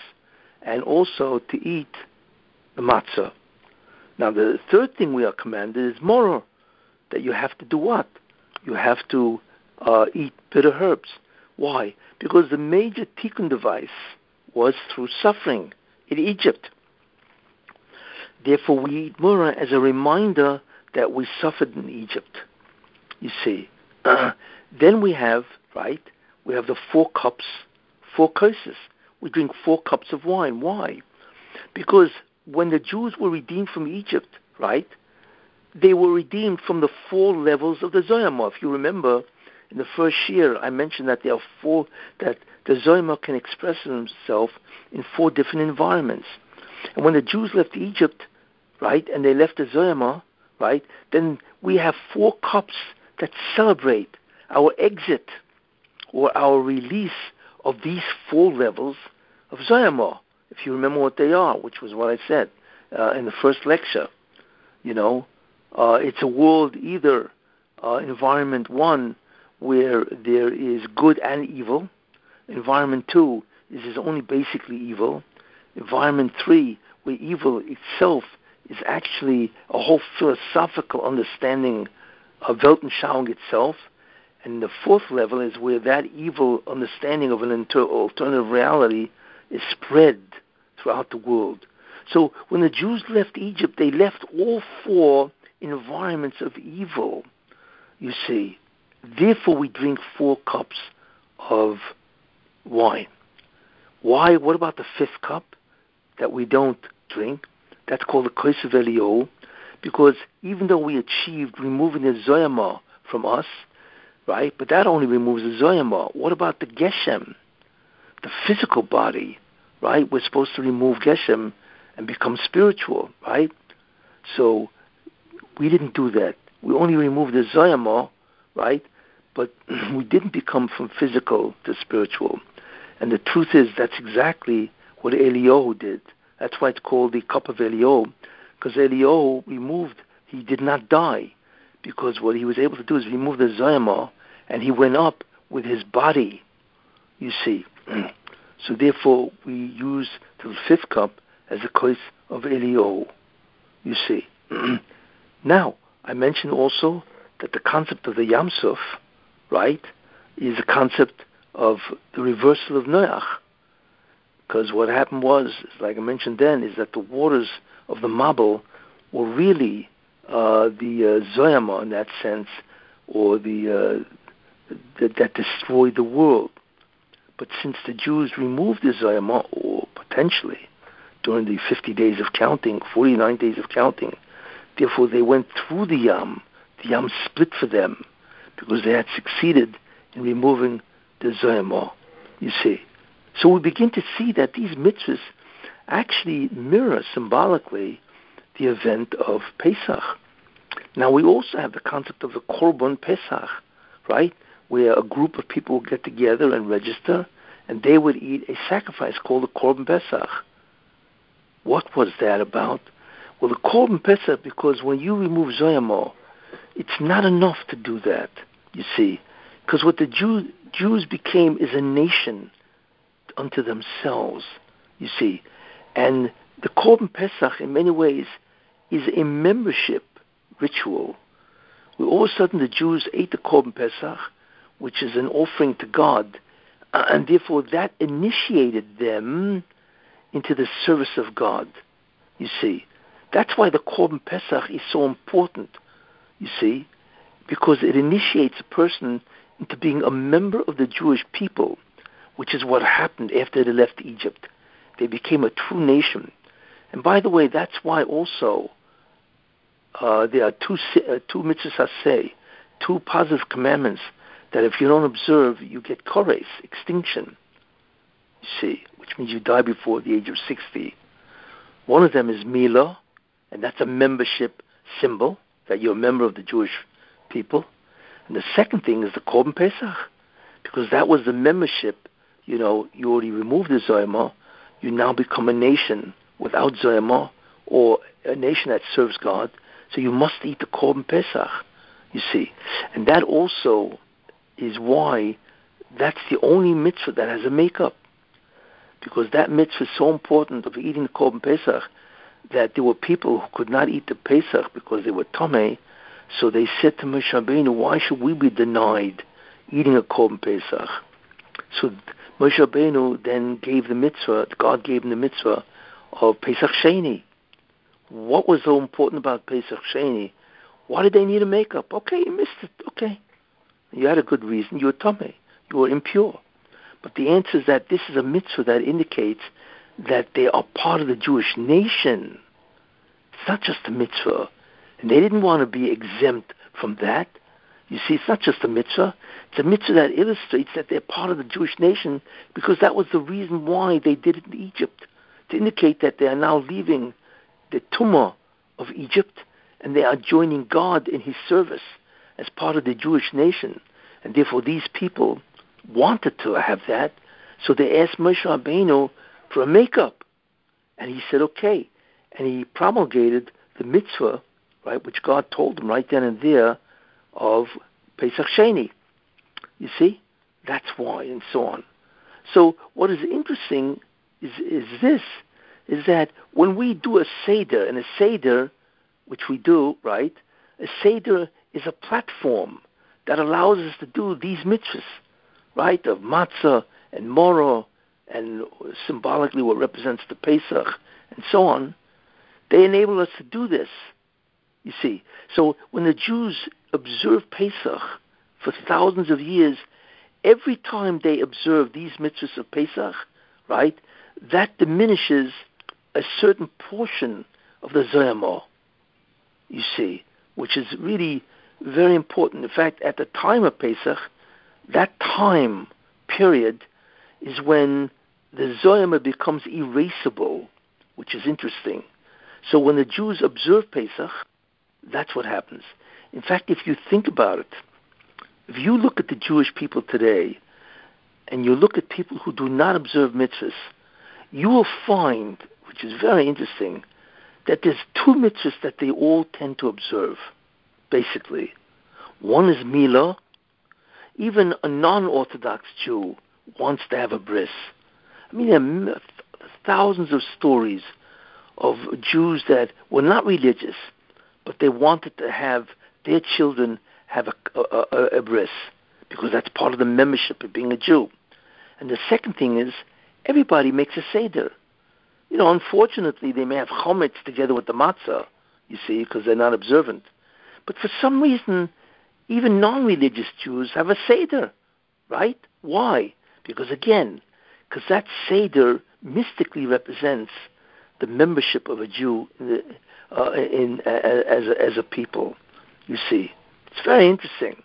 and also to eat the matzah. Now, the third thing we are commanded is moror, that you have to do what? You have to uh, eat bitter herbs. Why? Because the major tikkun device was through suffering in Egypt. Therefore, we eat murrah as a reminder that we suffered in Egypt. You see. Uh, [CLEARS THROAT] then we have, right, we have the four cups, four curses. We drink four cups of wine. Why? Because when the Jews were redeemed from Egypt, right, they were redeemed from the four levels of the Zoyama. If you remember, in the first year, I mentioned that there are four that the Zoyama can express himself in four different environments. And when the Jews left Egypt, right, and they left the Zoyama, right, then we have four cups that celebrate our exit or our release of these four levels of Zoyama, if you remember what they are, which was what I said uh, in the first lecture. You know, uh, it's a world either uh, environment one where there is good and evil, environment two is, is only basically evil, environment three where evil itself is actually a whole philosophical understanding of Weltanschauung itself, and the fourth level is where that evil understanding of an inter- alternative reality is spread throughout the world. So when the Jews left Egypt, they left all four environments of evil, you see. Therefore, we drink four cups of wine. Why? What about the fifth cup that we don't drink? That's called the Kosev Elio, because even though we achieved removing the Zoyama from us, right? But that only removes the Zoyama. What about the Geshem, the physical body, right? We're supposed to remove Geshem and become spiritual, right? So we didn't do that. We only removed the Zoyama, right? But [CLEARS THROAT] we didn't become from physical to spiritual. And the truth is, that's exactly what Eliyahu did. That's why it's called the cup of Eliyahu, because Eliyahu removed, he did not die, because what he was able to do is remove the Zoyama, and he went up with his body, you see. [CLEARS THROAT] so therefore, we use the fifth cup as a case of Eliyahu, you see. [CLEARS THROAT] now, I mentioned also that the concept of the Yam Suf, right, is a concept of the reversal of Noach. Because what happened was, like I mentioned then, is that the waters of the Mabul were really uh, the uh, Zoyama in that sense, or the uh, that destroyed the world. But since the Jews removed the Zoyama, or potentially during the 50 days of counting, 49 days of counting, therefore they went through the Yam. The Yam split for them because they had succeeded in removing the Zoyama, you see. So we begin to see that these mitzvahs actually mirror symbolically the event of Pesach. Now we also have the concept of the Korban Pesach, right? Where a group of people would get together and register, and they would eat a sacrifice called the Korban Pesach. What was that about? Well, the Korban Pesach, because when you remove Zoyamo, it's not enough to do that, you see. Because what the Jew, Jews became is a nation unto themselves, you see. And the Korban Pesach, in many ways, is a membership ritual. Where all of a sudden the Jews ate the Korban Pesach, which is an offering to God, and therefore that initiated them into the service of God. You see, that's why the Korban Pesach is so important. You see, because it initiates a person into being a member of the Jewish people, which is what happened after they left Egypt. They became a true nation. And by the way, that's why also uh, there are two uh, two mitzvahs say, two positive commandments that if you don't observe, you get kores, extinction. You see, which means you die before the age of 60. One of them is Mila, and that's a membership symbol that you're a member of the Jewish people. And the second thing is the Korban Pesach, because that was the membership, you know, you already removed the Zoyama, you now become a nation without Zoyama or a nation that serves God. So you must eat the Korban Pesach, you see. And that also is why that's the only mitzvah that has a makeup. Because that mitzvah is so important of eating the Korban Pesach that there were people who could not eat the Pesach because they were Tomei. So they said to Moshe Rabbeinu, why should we be denied eating a Korban Pesach? So Moshe Rabbeinu then gave the mitzvah, God gave him the mitzvah of Pesach Sheni. What was so important about Pesach Sheni? Why did they need a makeup? Okay, you missed it. Okay. You had a good reason. You were Tomei. You were impure. But the answer is that this is a mitzvah that indicates that they are part of the Jewish nation. It's not just a mitzvah. And they didn't want to be exempt from that. You see, it's not just a mitzvah. It's a mitzvah that illustrates that they're part of the Jewish nation because that was the reason why they did it in Egypt, to indicate that they are now leaving the tumah of Egypt and they are joining God in his service as part of the Jewish nation. And therefore these people wanted to have that, so they asked Moshe Rabbeinu for a makeup. And he said, okay. And he promulgated the mitzvah, right, which God told him right then and there, of Pesach Sheni. You see? That's why, and so on. So what is interesting is, is this, is that when we do a Seder, and a Seder, which we do, right, a Seder is a platform that allows us to do these mitzvahs, right, of matzah and moro, and symbolically what represents the Pesach, and so on. They enable us to do this, you see. So when the Jews observe Pesach for thousands of years, every time they observe these mitzvahs of Pesach, right, that diminishes a certain portion of the Zoyamah, you see, which is really very important. In fact, at the time of Pesach, that time period is when the Zoyama becomes erasable, which is interesting. So when the Jews observe Pesach, that's what happens. In fact, if you think about it, if you look at the Jewish people today and you look at people who do not observe mitzvahs, you will find, which is very interesting, that there's two mitzvahs that they all tend to observe, basically. One is Milah. Even a non-Orthodox Jew wants to have a bris. I mean, there are thousands of stories of Jews that were not religious, but they wanted to have their children have a, a, a, a bris because that's part of the membership of being a Jew. And the second thing is everybody makes a seder. You know, unfortunately, they may have chometz together with the matzah, you see, because they're not observant. But for some reason, even non-religious Jews have a seder, right? Why? Because again, because that seder mystically represents the membership of a Jew in, the, uh, in uh, as a, as a people. You see, it's very interesting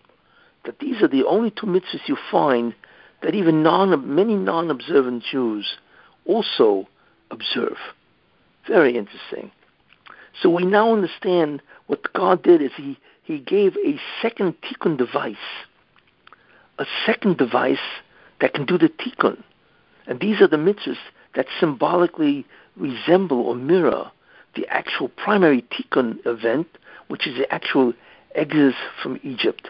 that these are the only two mitzvahs you find that even non many non-observant Jews also observe. Very interesting. So we now understand what God did is He He gave a second tikkun device, a second device that can do the tikkun, and these are the mitzvahs that symbolically resemble or mirror the actual primary tikkun event, which is the actual exodus from Egypt.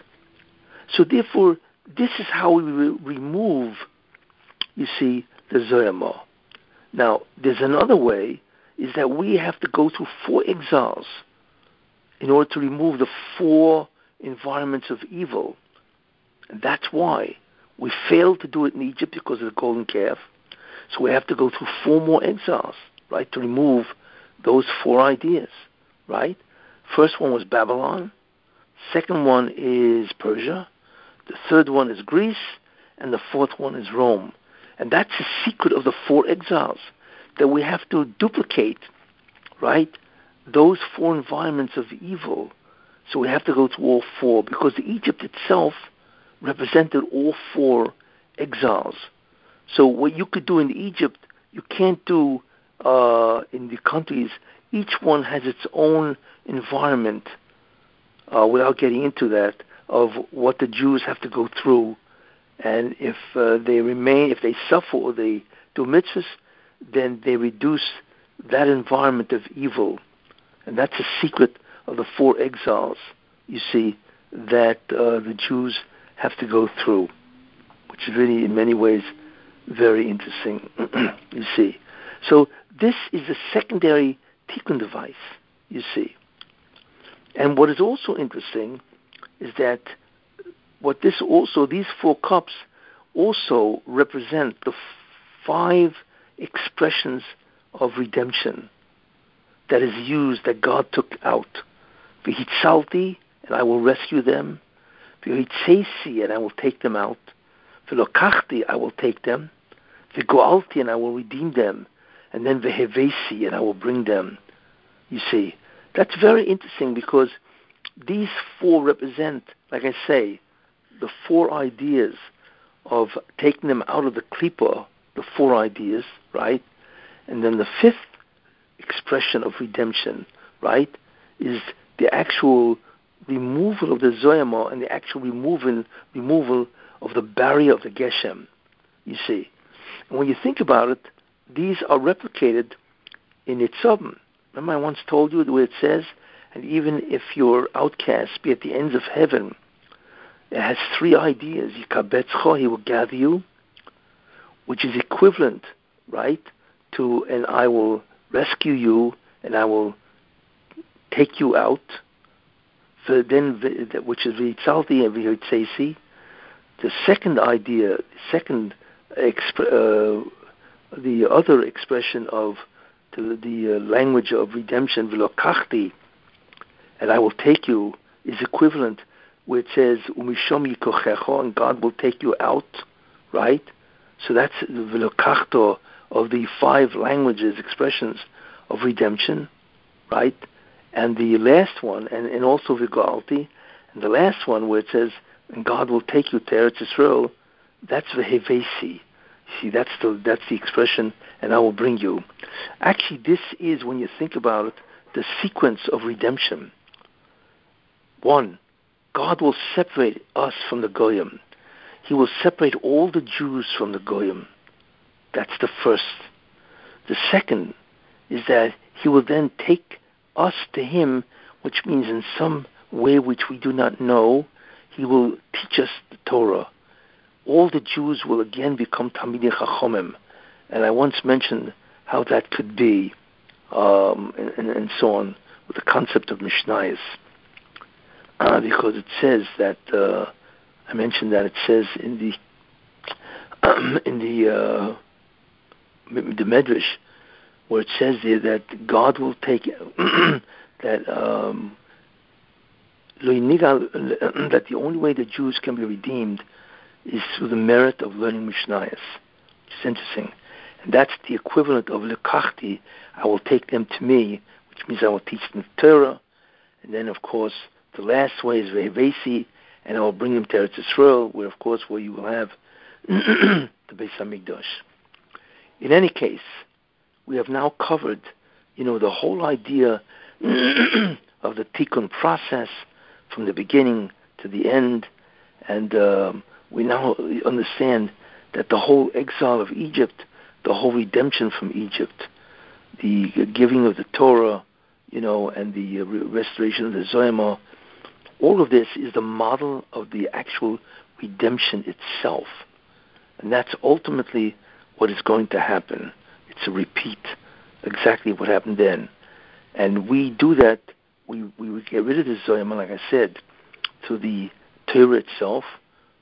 So therefore, this is how we re- remove, you see, the Zoyamah. Now, there's another way, is that we have to go through four exiles in order to remove the four environments of evil. And that's why we failed to do it in Egypt because of the golden calf. So we have to go through four more exiles, right, to remove those four ideas, right? First one was Babylon. Second one is Persia. The third one is Greece. And the fourth one is Rome. And that's the secret of the four exiles, that we have to duplicate, right, those four environments of evil. So we have to go to all four, because Egypt itself represented all four exiles. So what you could do in Egypt, you can't do uh, in the countries. Each one has its own environment, uh, without getting into that, of what the Jews have to go through and if uh, they remain, if they suffer or they do mitzvahs, then they reduce that environment of evil, and that's a secret of the four exiles. You see that uh, the Jews have to go through, which is really in many ways very interesting. [CLEARS THROAT] you see, so this is a secondary tikkun device. You see, and what is also interesting is that what this also these four cups also represent the five expressions of redemption that is used that God took out. V'hitzalti, and I will rescue them. V'hitzesi, and I will take them out. V'lokachti, I will take them. V'goalti, and I will redeem them. And then v'hevesi, and I will bring them. You see, that's very interesting because these four represent, like I say, the four ideas of taking them out of the klipa, the four ideas, right? And then the fifth expression of redemption, right, is the actual removal of the zoyama and the actual removal removal of the barrier of the geshem. You see, and when you think about it, these are replicated in Nitzavim. Remember, I once told you way it says, and even if your outcast be at the ends of heaven, it has three ideas. Yikabetzcho, he will gather you, which is equivalent, right, to and I will rescue you and I will take you out. Then, which is vitzalti and vitzesi. The second idea, second exp- uh, the other expression of the, the uh, language of redemption, vilokachti, and I will take you, is equivalent where it says umishom yikochecho, and God will take you out, right? So that's the vilokachto of the five languages, expressions of redemption, right? And the last one, and, and also Vigalti, and the last one where it says, and God will take you to Eretz Israel, that's the Hevesi. See, that's the, that's the expression, and I will bring you. Actually, this is, when you think about it, the sequence of redemption. One, God will separate us from the Goyim. He will separate all the Jews from the Goyim. That's the first. The second is that he will then take us to him, which means in some way which we do not know, he will teach us the Torah. All the Jews will again become Talmidei Chachomim. And I once mentioned how that could be, um, and, and, and, so on, with the concept of Mishnayos. Uh, because it says that, uh, I mentioned that it says in the, [CLEARS THROAT] in the, uh, the Medrash, where it says there that God will take [CLEARS THROAT] that um, [CLEARS THROAT] that the only way the Jews can be redeemed is through the merit of learning Mishnayos. It's interesting. And that's the equivalent of lekachti, I will take them to me, which means I will teach them the Torah. And then, of course, the last way is Vehevesi, and I will bring them to Eretz Yisrael, where, of course, where you will have [CLEARS THROAT] the Beis HaMikdash. In any case, we have now covered, you know, the whole idea [CLEARS THROAT] of the tikkun process from the beginning to the end, and um, we now understand that the whole exile of Egypt, the whole redemption from Egypt, the giving of the Torah, you know, and the restoration of the Zoyama, all of this is the model of the actual redemption itself. And that's ultimately what is going to happen. A repeat, exactly what happened then. And we do that, we, we get rid of the Zoyama, like I said, through the Torah itself,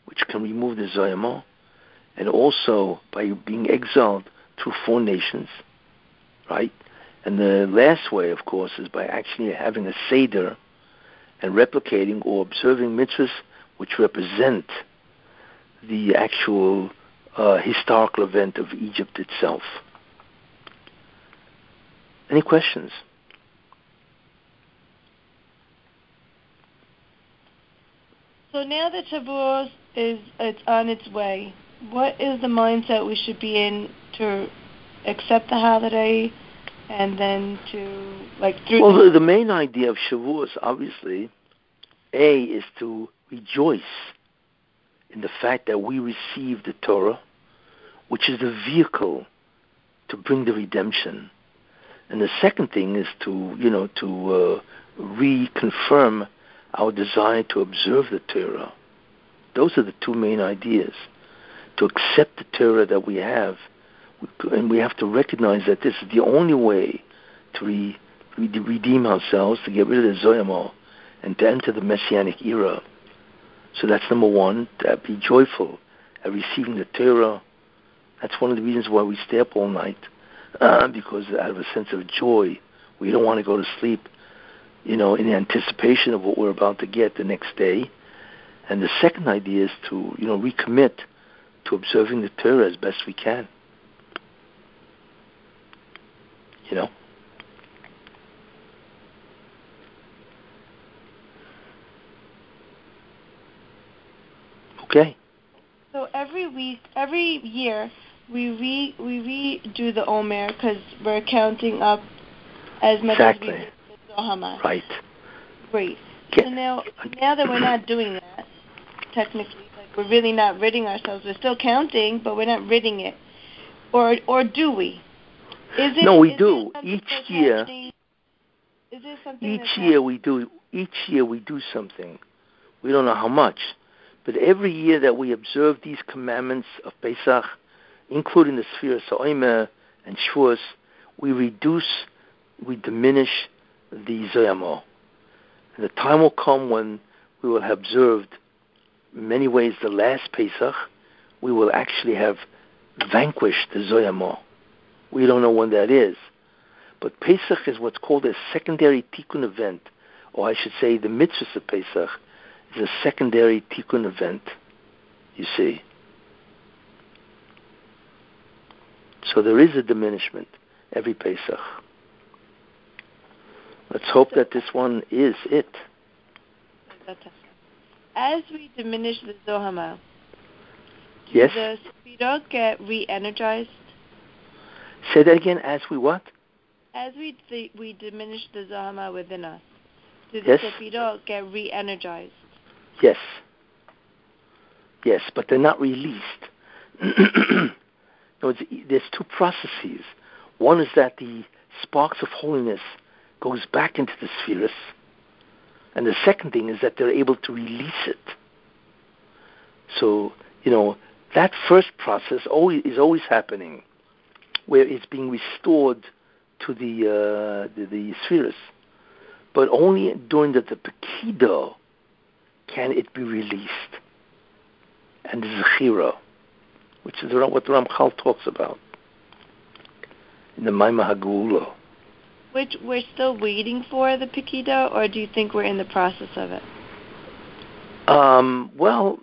which can remove the Zoyama, and also by being exiled through four nations, right? And the last way, of course, is by actually having a Seder and replicating or observing mitzvahs which represent the actual uh, historical event of Egypt itself. Any questions? So now that Shavuos is it's on its way, what is the mindset we should be in to accept the holiday and then to like through Well, the, the main idea of Shavuos, obviously, a is to rejoice in the fact that we receive the Torah, which is the vehicle to bring the redemption. And the second thing is to, you know, to uh, reconfirm our desire to observe the Torah. Those are the two main ideas. To accept the Torah that we have, and we have to recognize that this is the only way to re, re, redeem ourselves, to get rid of the Zoyamol, and to enter the Messianic era. So that's number one, to be joyful at receiving the Torah. That's one of the reasons why we stay up all night, uh, because out of a sense of joy, we don't want to go to sleep, you know, in anticipation of what we're about to get the next day. And the second idea is to, you know, recommit to observing the Torah as best we can. You know? Okay. So every week, every year, we re we redo the Omer because we're counting up as much exactly. as we did the Zohama. Right. Great. So now, now that we're not doing that, technically, like we're really not ridding ourselves. We're still counting, but we're not ridding it. Or or do we? Is it, no, we do. Each year. Is it Each year we do. Each year we do something. We don't know how much, but every year that we observe these commandments of Pesach, including the Sfiras Ha'omer and Shavuos, we reduce, we diminish the Zohama. And the time will come when we will have observed, in many ways, the last Pesach. We will actually have vanquished the Zohama. We don't know when that is. But Pesach is what's called a secondary tikkun event, or I should say the mitzvah of Pesach is a secondary tikkun event, you see. So there is a diminishment every Pesach. Let's hope that this one is it. As we diminish the Zohama, do Yes? the Sfirot get re-energized? Say that again, as we what? As we th- we diminish the Zohama within us, do the Yes. Sefirot get re-energized? Yes. Yes, but they're not released. [CLEARS THROAT] there's two processes. One is that the sparks of holiness goes back into the spheres, and the second thing is that they're able to release it. So, you know, that first process always is always happening, where it's being restored to the uh, the, the spheres, but only during the, the Pekido can it be released. And the Zechira, which is what Ramchal talks about in the Maamar Hageula. Which we're still waiting for the Pekida, or do you think we're in the process of it? Um, well,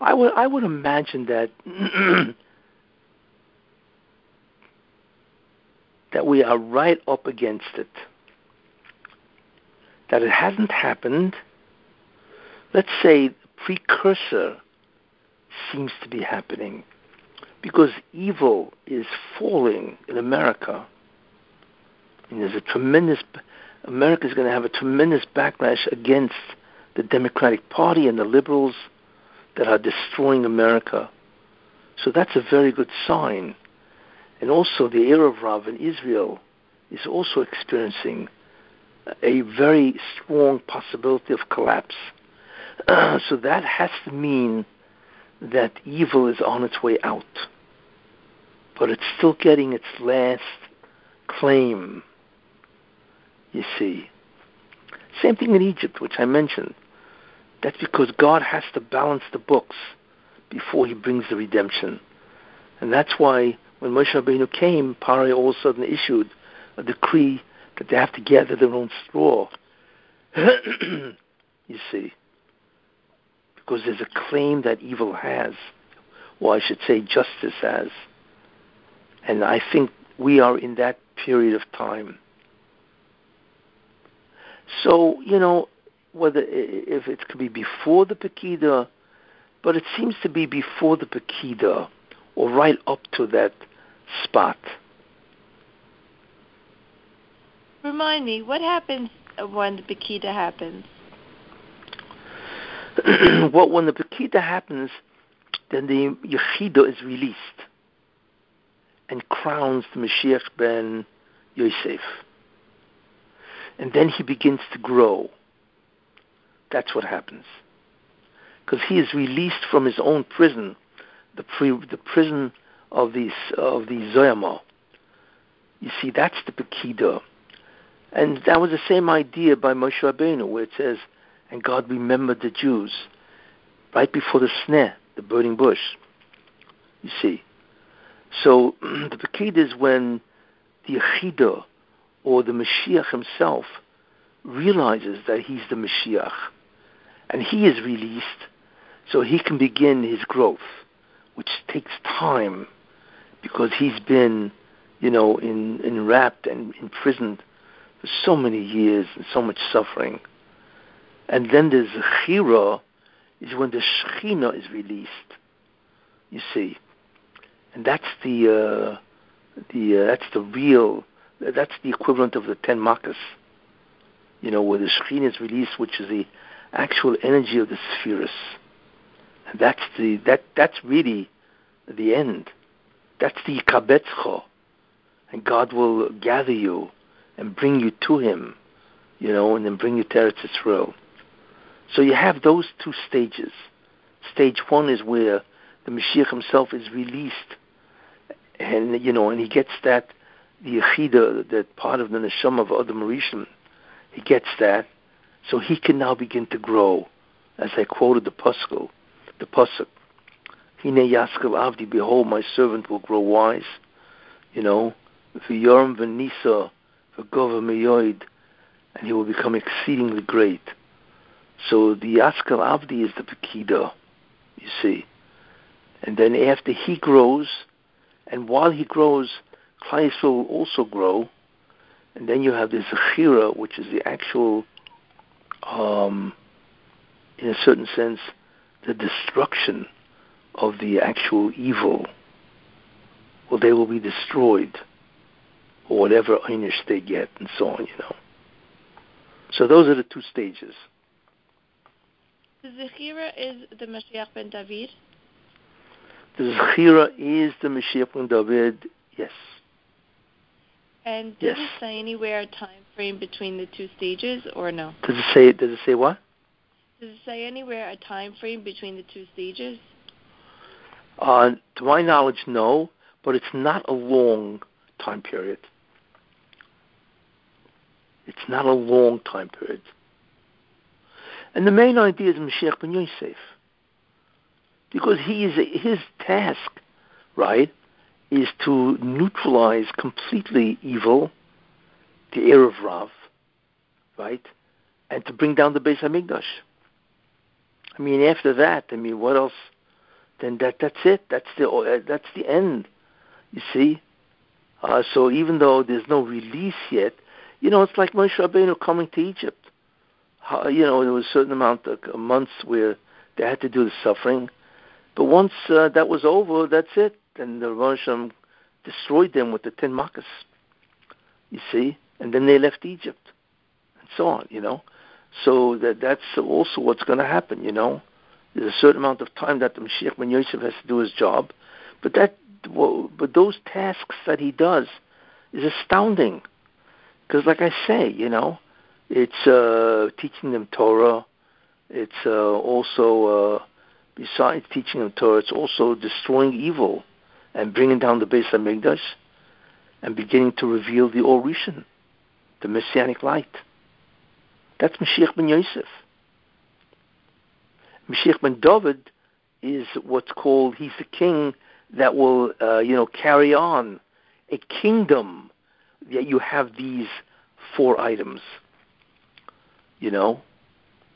I would I would imagine that [CLEARS THROAT] that we are right up against it. That it hasn't happened. Let's say precursor seems to be happening because evil is falling in America. And there's a tremendous America is going to have a tremendous backlash against the Democratic Party and the liberals that are destroying America. So that's a very good sign. And also, the Erev Rav in Israel is also experiencing a very strong possibility of collapse. [CLEARS THROAT] So that has to mean that evil is on its way out. But it's still getting its last claim, you see. Same thing in Egypt, which I mentioned. That's because God has to balance the books before he brings the redemption. And that's why when Moshe Rabbeinu came, Paroh all of a sudden issued a decree that they have to gather their own straw. [COUGHS] you see. Because there's a claim that evil has, or I should say justice has. And I think we are in that period of time. So, you know, whether if it could be before the Pekida, but it seems to be before the Pekida, or right up to that spot. Remind me, what happens when the Pekida happens? [CLEARS THROAT] well, when the Pekida happens, then the Yechidah is released and crowns the Mashiach ben Yosef. And then he begins to grow. That's what happens. Because he is released from his own prison, the, pre, the prison of the, of the Zohama. You see, that's the Pekida. And that was the same idea by Moshe Rabbeinu, where it says, and God remembered the Jews right before the sneh, the burning bush. You see. So [CLEARS THROAT] the Pekid is when the Yechidah or the Mashiach himself realizes that he's the Mashiach and he is released so he can begin his growth, which takes time because he's been, you know, in, enwrapped and imprisoned for so many years and so much suffering. And then the Zechira is when the Shechina is released. You see, and that's the uh, the uh, that's the real that's the equivalent of the ten makas. You know, where the Shechina is released, which is the actual energy of the spheres. And that's the that that's really the end. That's the kabetzcho, and God will gather you and bring you to Him, you know, and then bring you to Eretz Yisrael. So you have those two stages. Stage one is where the Mashiach himself is released, and you know, and he gets that the yechida, that part of the neshama of Adam Rishon, he gets that, so he can now begin to grow. As I quoted the pasuk, the pasuk, Hine Yaskel Avdi, behold, my servant will grow wise. You know, V'yorm v'nisa v'gova meyoid, and he will become exceedingly great. So the Yaskel Avdi is the Pekida, you see. And then after he grows, and while he grows, Klai will also grow. And then you have the Zechira, which is the actual, um, in a certain sense, the destruction of the actual evil. Well, they will be destroyed, or whatever einish they get, and so on, you know. So those are the two stages. The Zechira is the Mashiach ben David? The Zechira is the Mashiach ben David, yes. And does yes. it say anywhere a time frame between the two stages, or no? Does it say? Does it say what? Does it say anywhere a time frame between the two stages? Uh, to my knowledge, no, but it's not a long time period. It's not a long time period. And the main idea is Mashiach ben Yosef. Because he is his task, right, is to neutralize completely evil, the Erev Rav, right, and to bring down the Beis Hamikdash. I mean, after that, I mean, what else? Then that that's it. That's the uh, that's the end. You see. Uh, so even though there's no release yet, you know, it's like Moshe Rabbeinu coming to Egypt how, you know, there was a certain amount of months where they had to do the suffering. But once uh, that was over, that's it. And the Rosham destroyed them with the ten makas. You see? And then they left Egypt. And so on, you know. So that that's also what's going to happen, you know. There's a certain amount of time that the Mashiach Ben Yosef has to do his job. But that, but those tasks that he does is astounding. Because like I say, you know, it's uh, teaching them Torah. It's uh, also, uh, besides teaching them Torah, it's also destroying evil and bringing down the base Beis Hamikdash and beginning to reveal the Or Rishon, the Messianic light. That's Mashiach ben Yosef. Mashiach ben David is what's called, he's the king that will, uh, you know, carry on a kingdom that you have these four items – you know,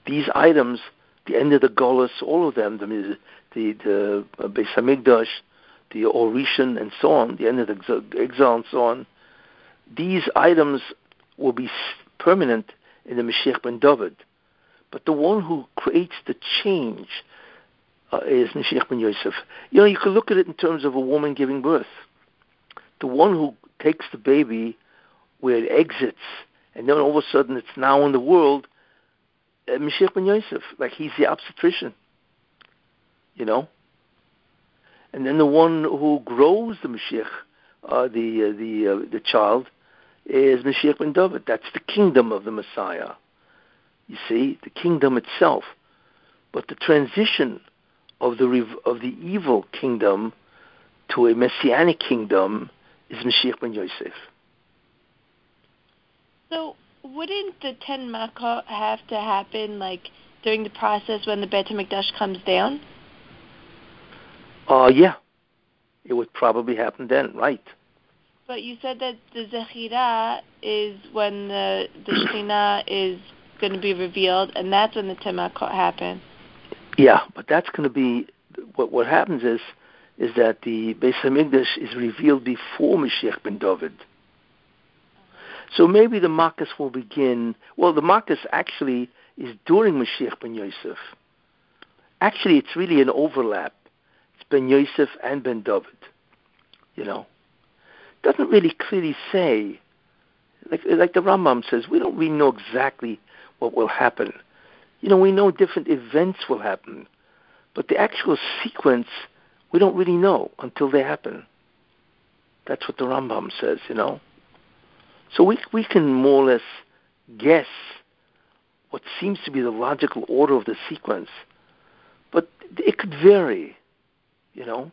these items, the end of the Golas, all of them, the the, the uh, Beis Hamikdash, the Or Rishon, and so on, the end of the exile, and so on. These items will be permanent in the Mashiach ben David, but the one who creates the change uh, is Mashiach ben Yosef. You know, you could look at it in terms of a woman giving birth. The one who takes the baby where it exits, and then all of a sudden it's now in the world Mashiach ben Yosef, like he's the obstetrician, you know. And then the one who grows the Mashiach, uh, the uh, the uh, the child, is Mashiach ben David. That's the kingdom of the Messiah. You see, the kingdom itself, but the transition of the of the evil kingdom to a messianic kingdom is Mashiach ben Yosef. So wouldn't the ten Makkah have to happen like during the process when the Beit Hamikdash comes down? Uh, yeah, it would probably happen then, right? But you said that the Zechira is when the the [CLEARS THROAT] Shekhinah is going to be revealed, and that's when the ten Makkah happen. Yeah, but that's going to be what. What happens is is that the Beis Hamikdash is revealed before Mashiach ben David. So maybe the Makkas will begin. Well, the Makkas actually is during Mashiach ben Yosef. Actually, it's really an overlap. It's ben Yosef and ben David. You know, doesn't really clearly say. Like like the Rambam says, we don't really know exactly what will happen. You know, we know different events will happen, but the actual sequence we don't really know until they happen. That's what the Rambam says. You know. So we, we can more or less guess what seems to be the logical order of the sequence, but it could vary, you know?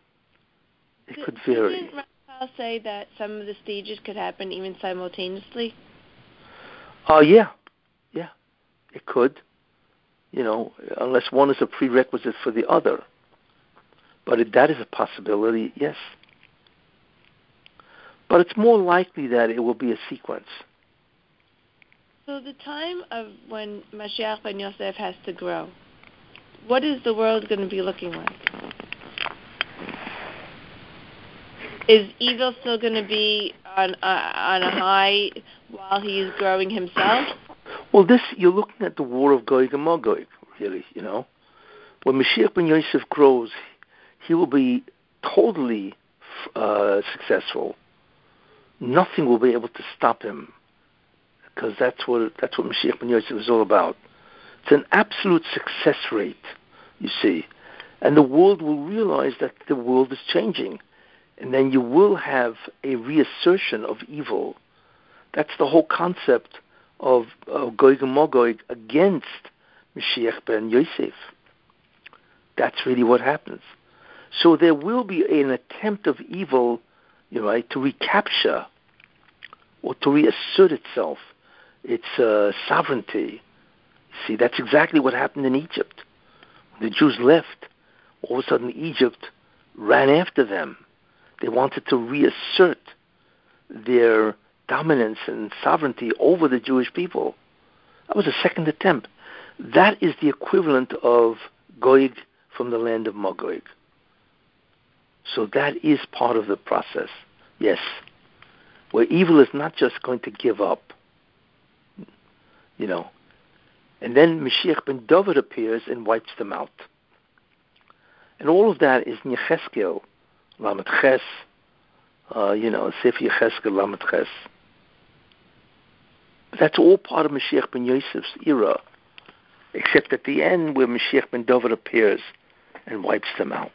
It could vary. Didn't Raphael say that some of the stages could happen even simultaneously? Oh, uh, yeah. Yeah, it could. You know, unless one is a prerequisite for the other. But that is a possibility, yes but it's more likely that it will be a sequence. So the time of when Mashiach ben Yosef has to grow, what is the world going to be looking like? Is evil still going to be on uh, on a high while he is growing himself? Well, this you're looking at the war of Gog and Magog, really. You know, when Mashiach ben Yosef grows, he will be totally uh, successful nothing will be able to stop him because that's what that's what Mashiach ben Yosef is all about. It's an absolute success rate, you see, and the world will realize that the world is changing, and then you will have a reassertion of evil. That's the whole concept of, of and Magog against Mashiach ben Yosef. That's really what happens. So there will be an attempt of evil right, to recapture or to reassert itself, its uh, sovereignty. See, that's exactly what happened in Egypt. The Jews left, all of a sudden Egypt ran after them. They wanted to reassert their dominance and sovereignty over the Jewish people. That was a second attempt. That is the equivalent of Gog from the land of Magog. So that is part of the process. Yes. Where evil is not just going to give up. You know. And then Mashiach ben David appears and wipes them out. And all of that is in Yecheskel, Lamed Ches, uh, you know, Sefer Yecheskel, Lamed Ches. That's all part of Mashiach ben Yosef's era, except at the end where Mashiach ben David appears and wipes them out.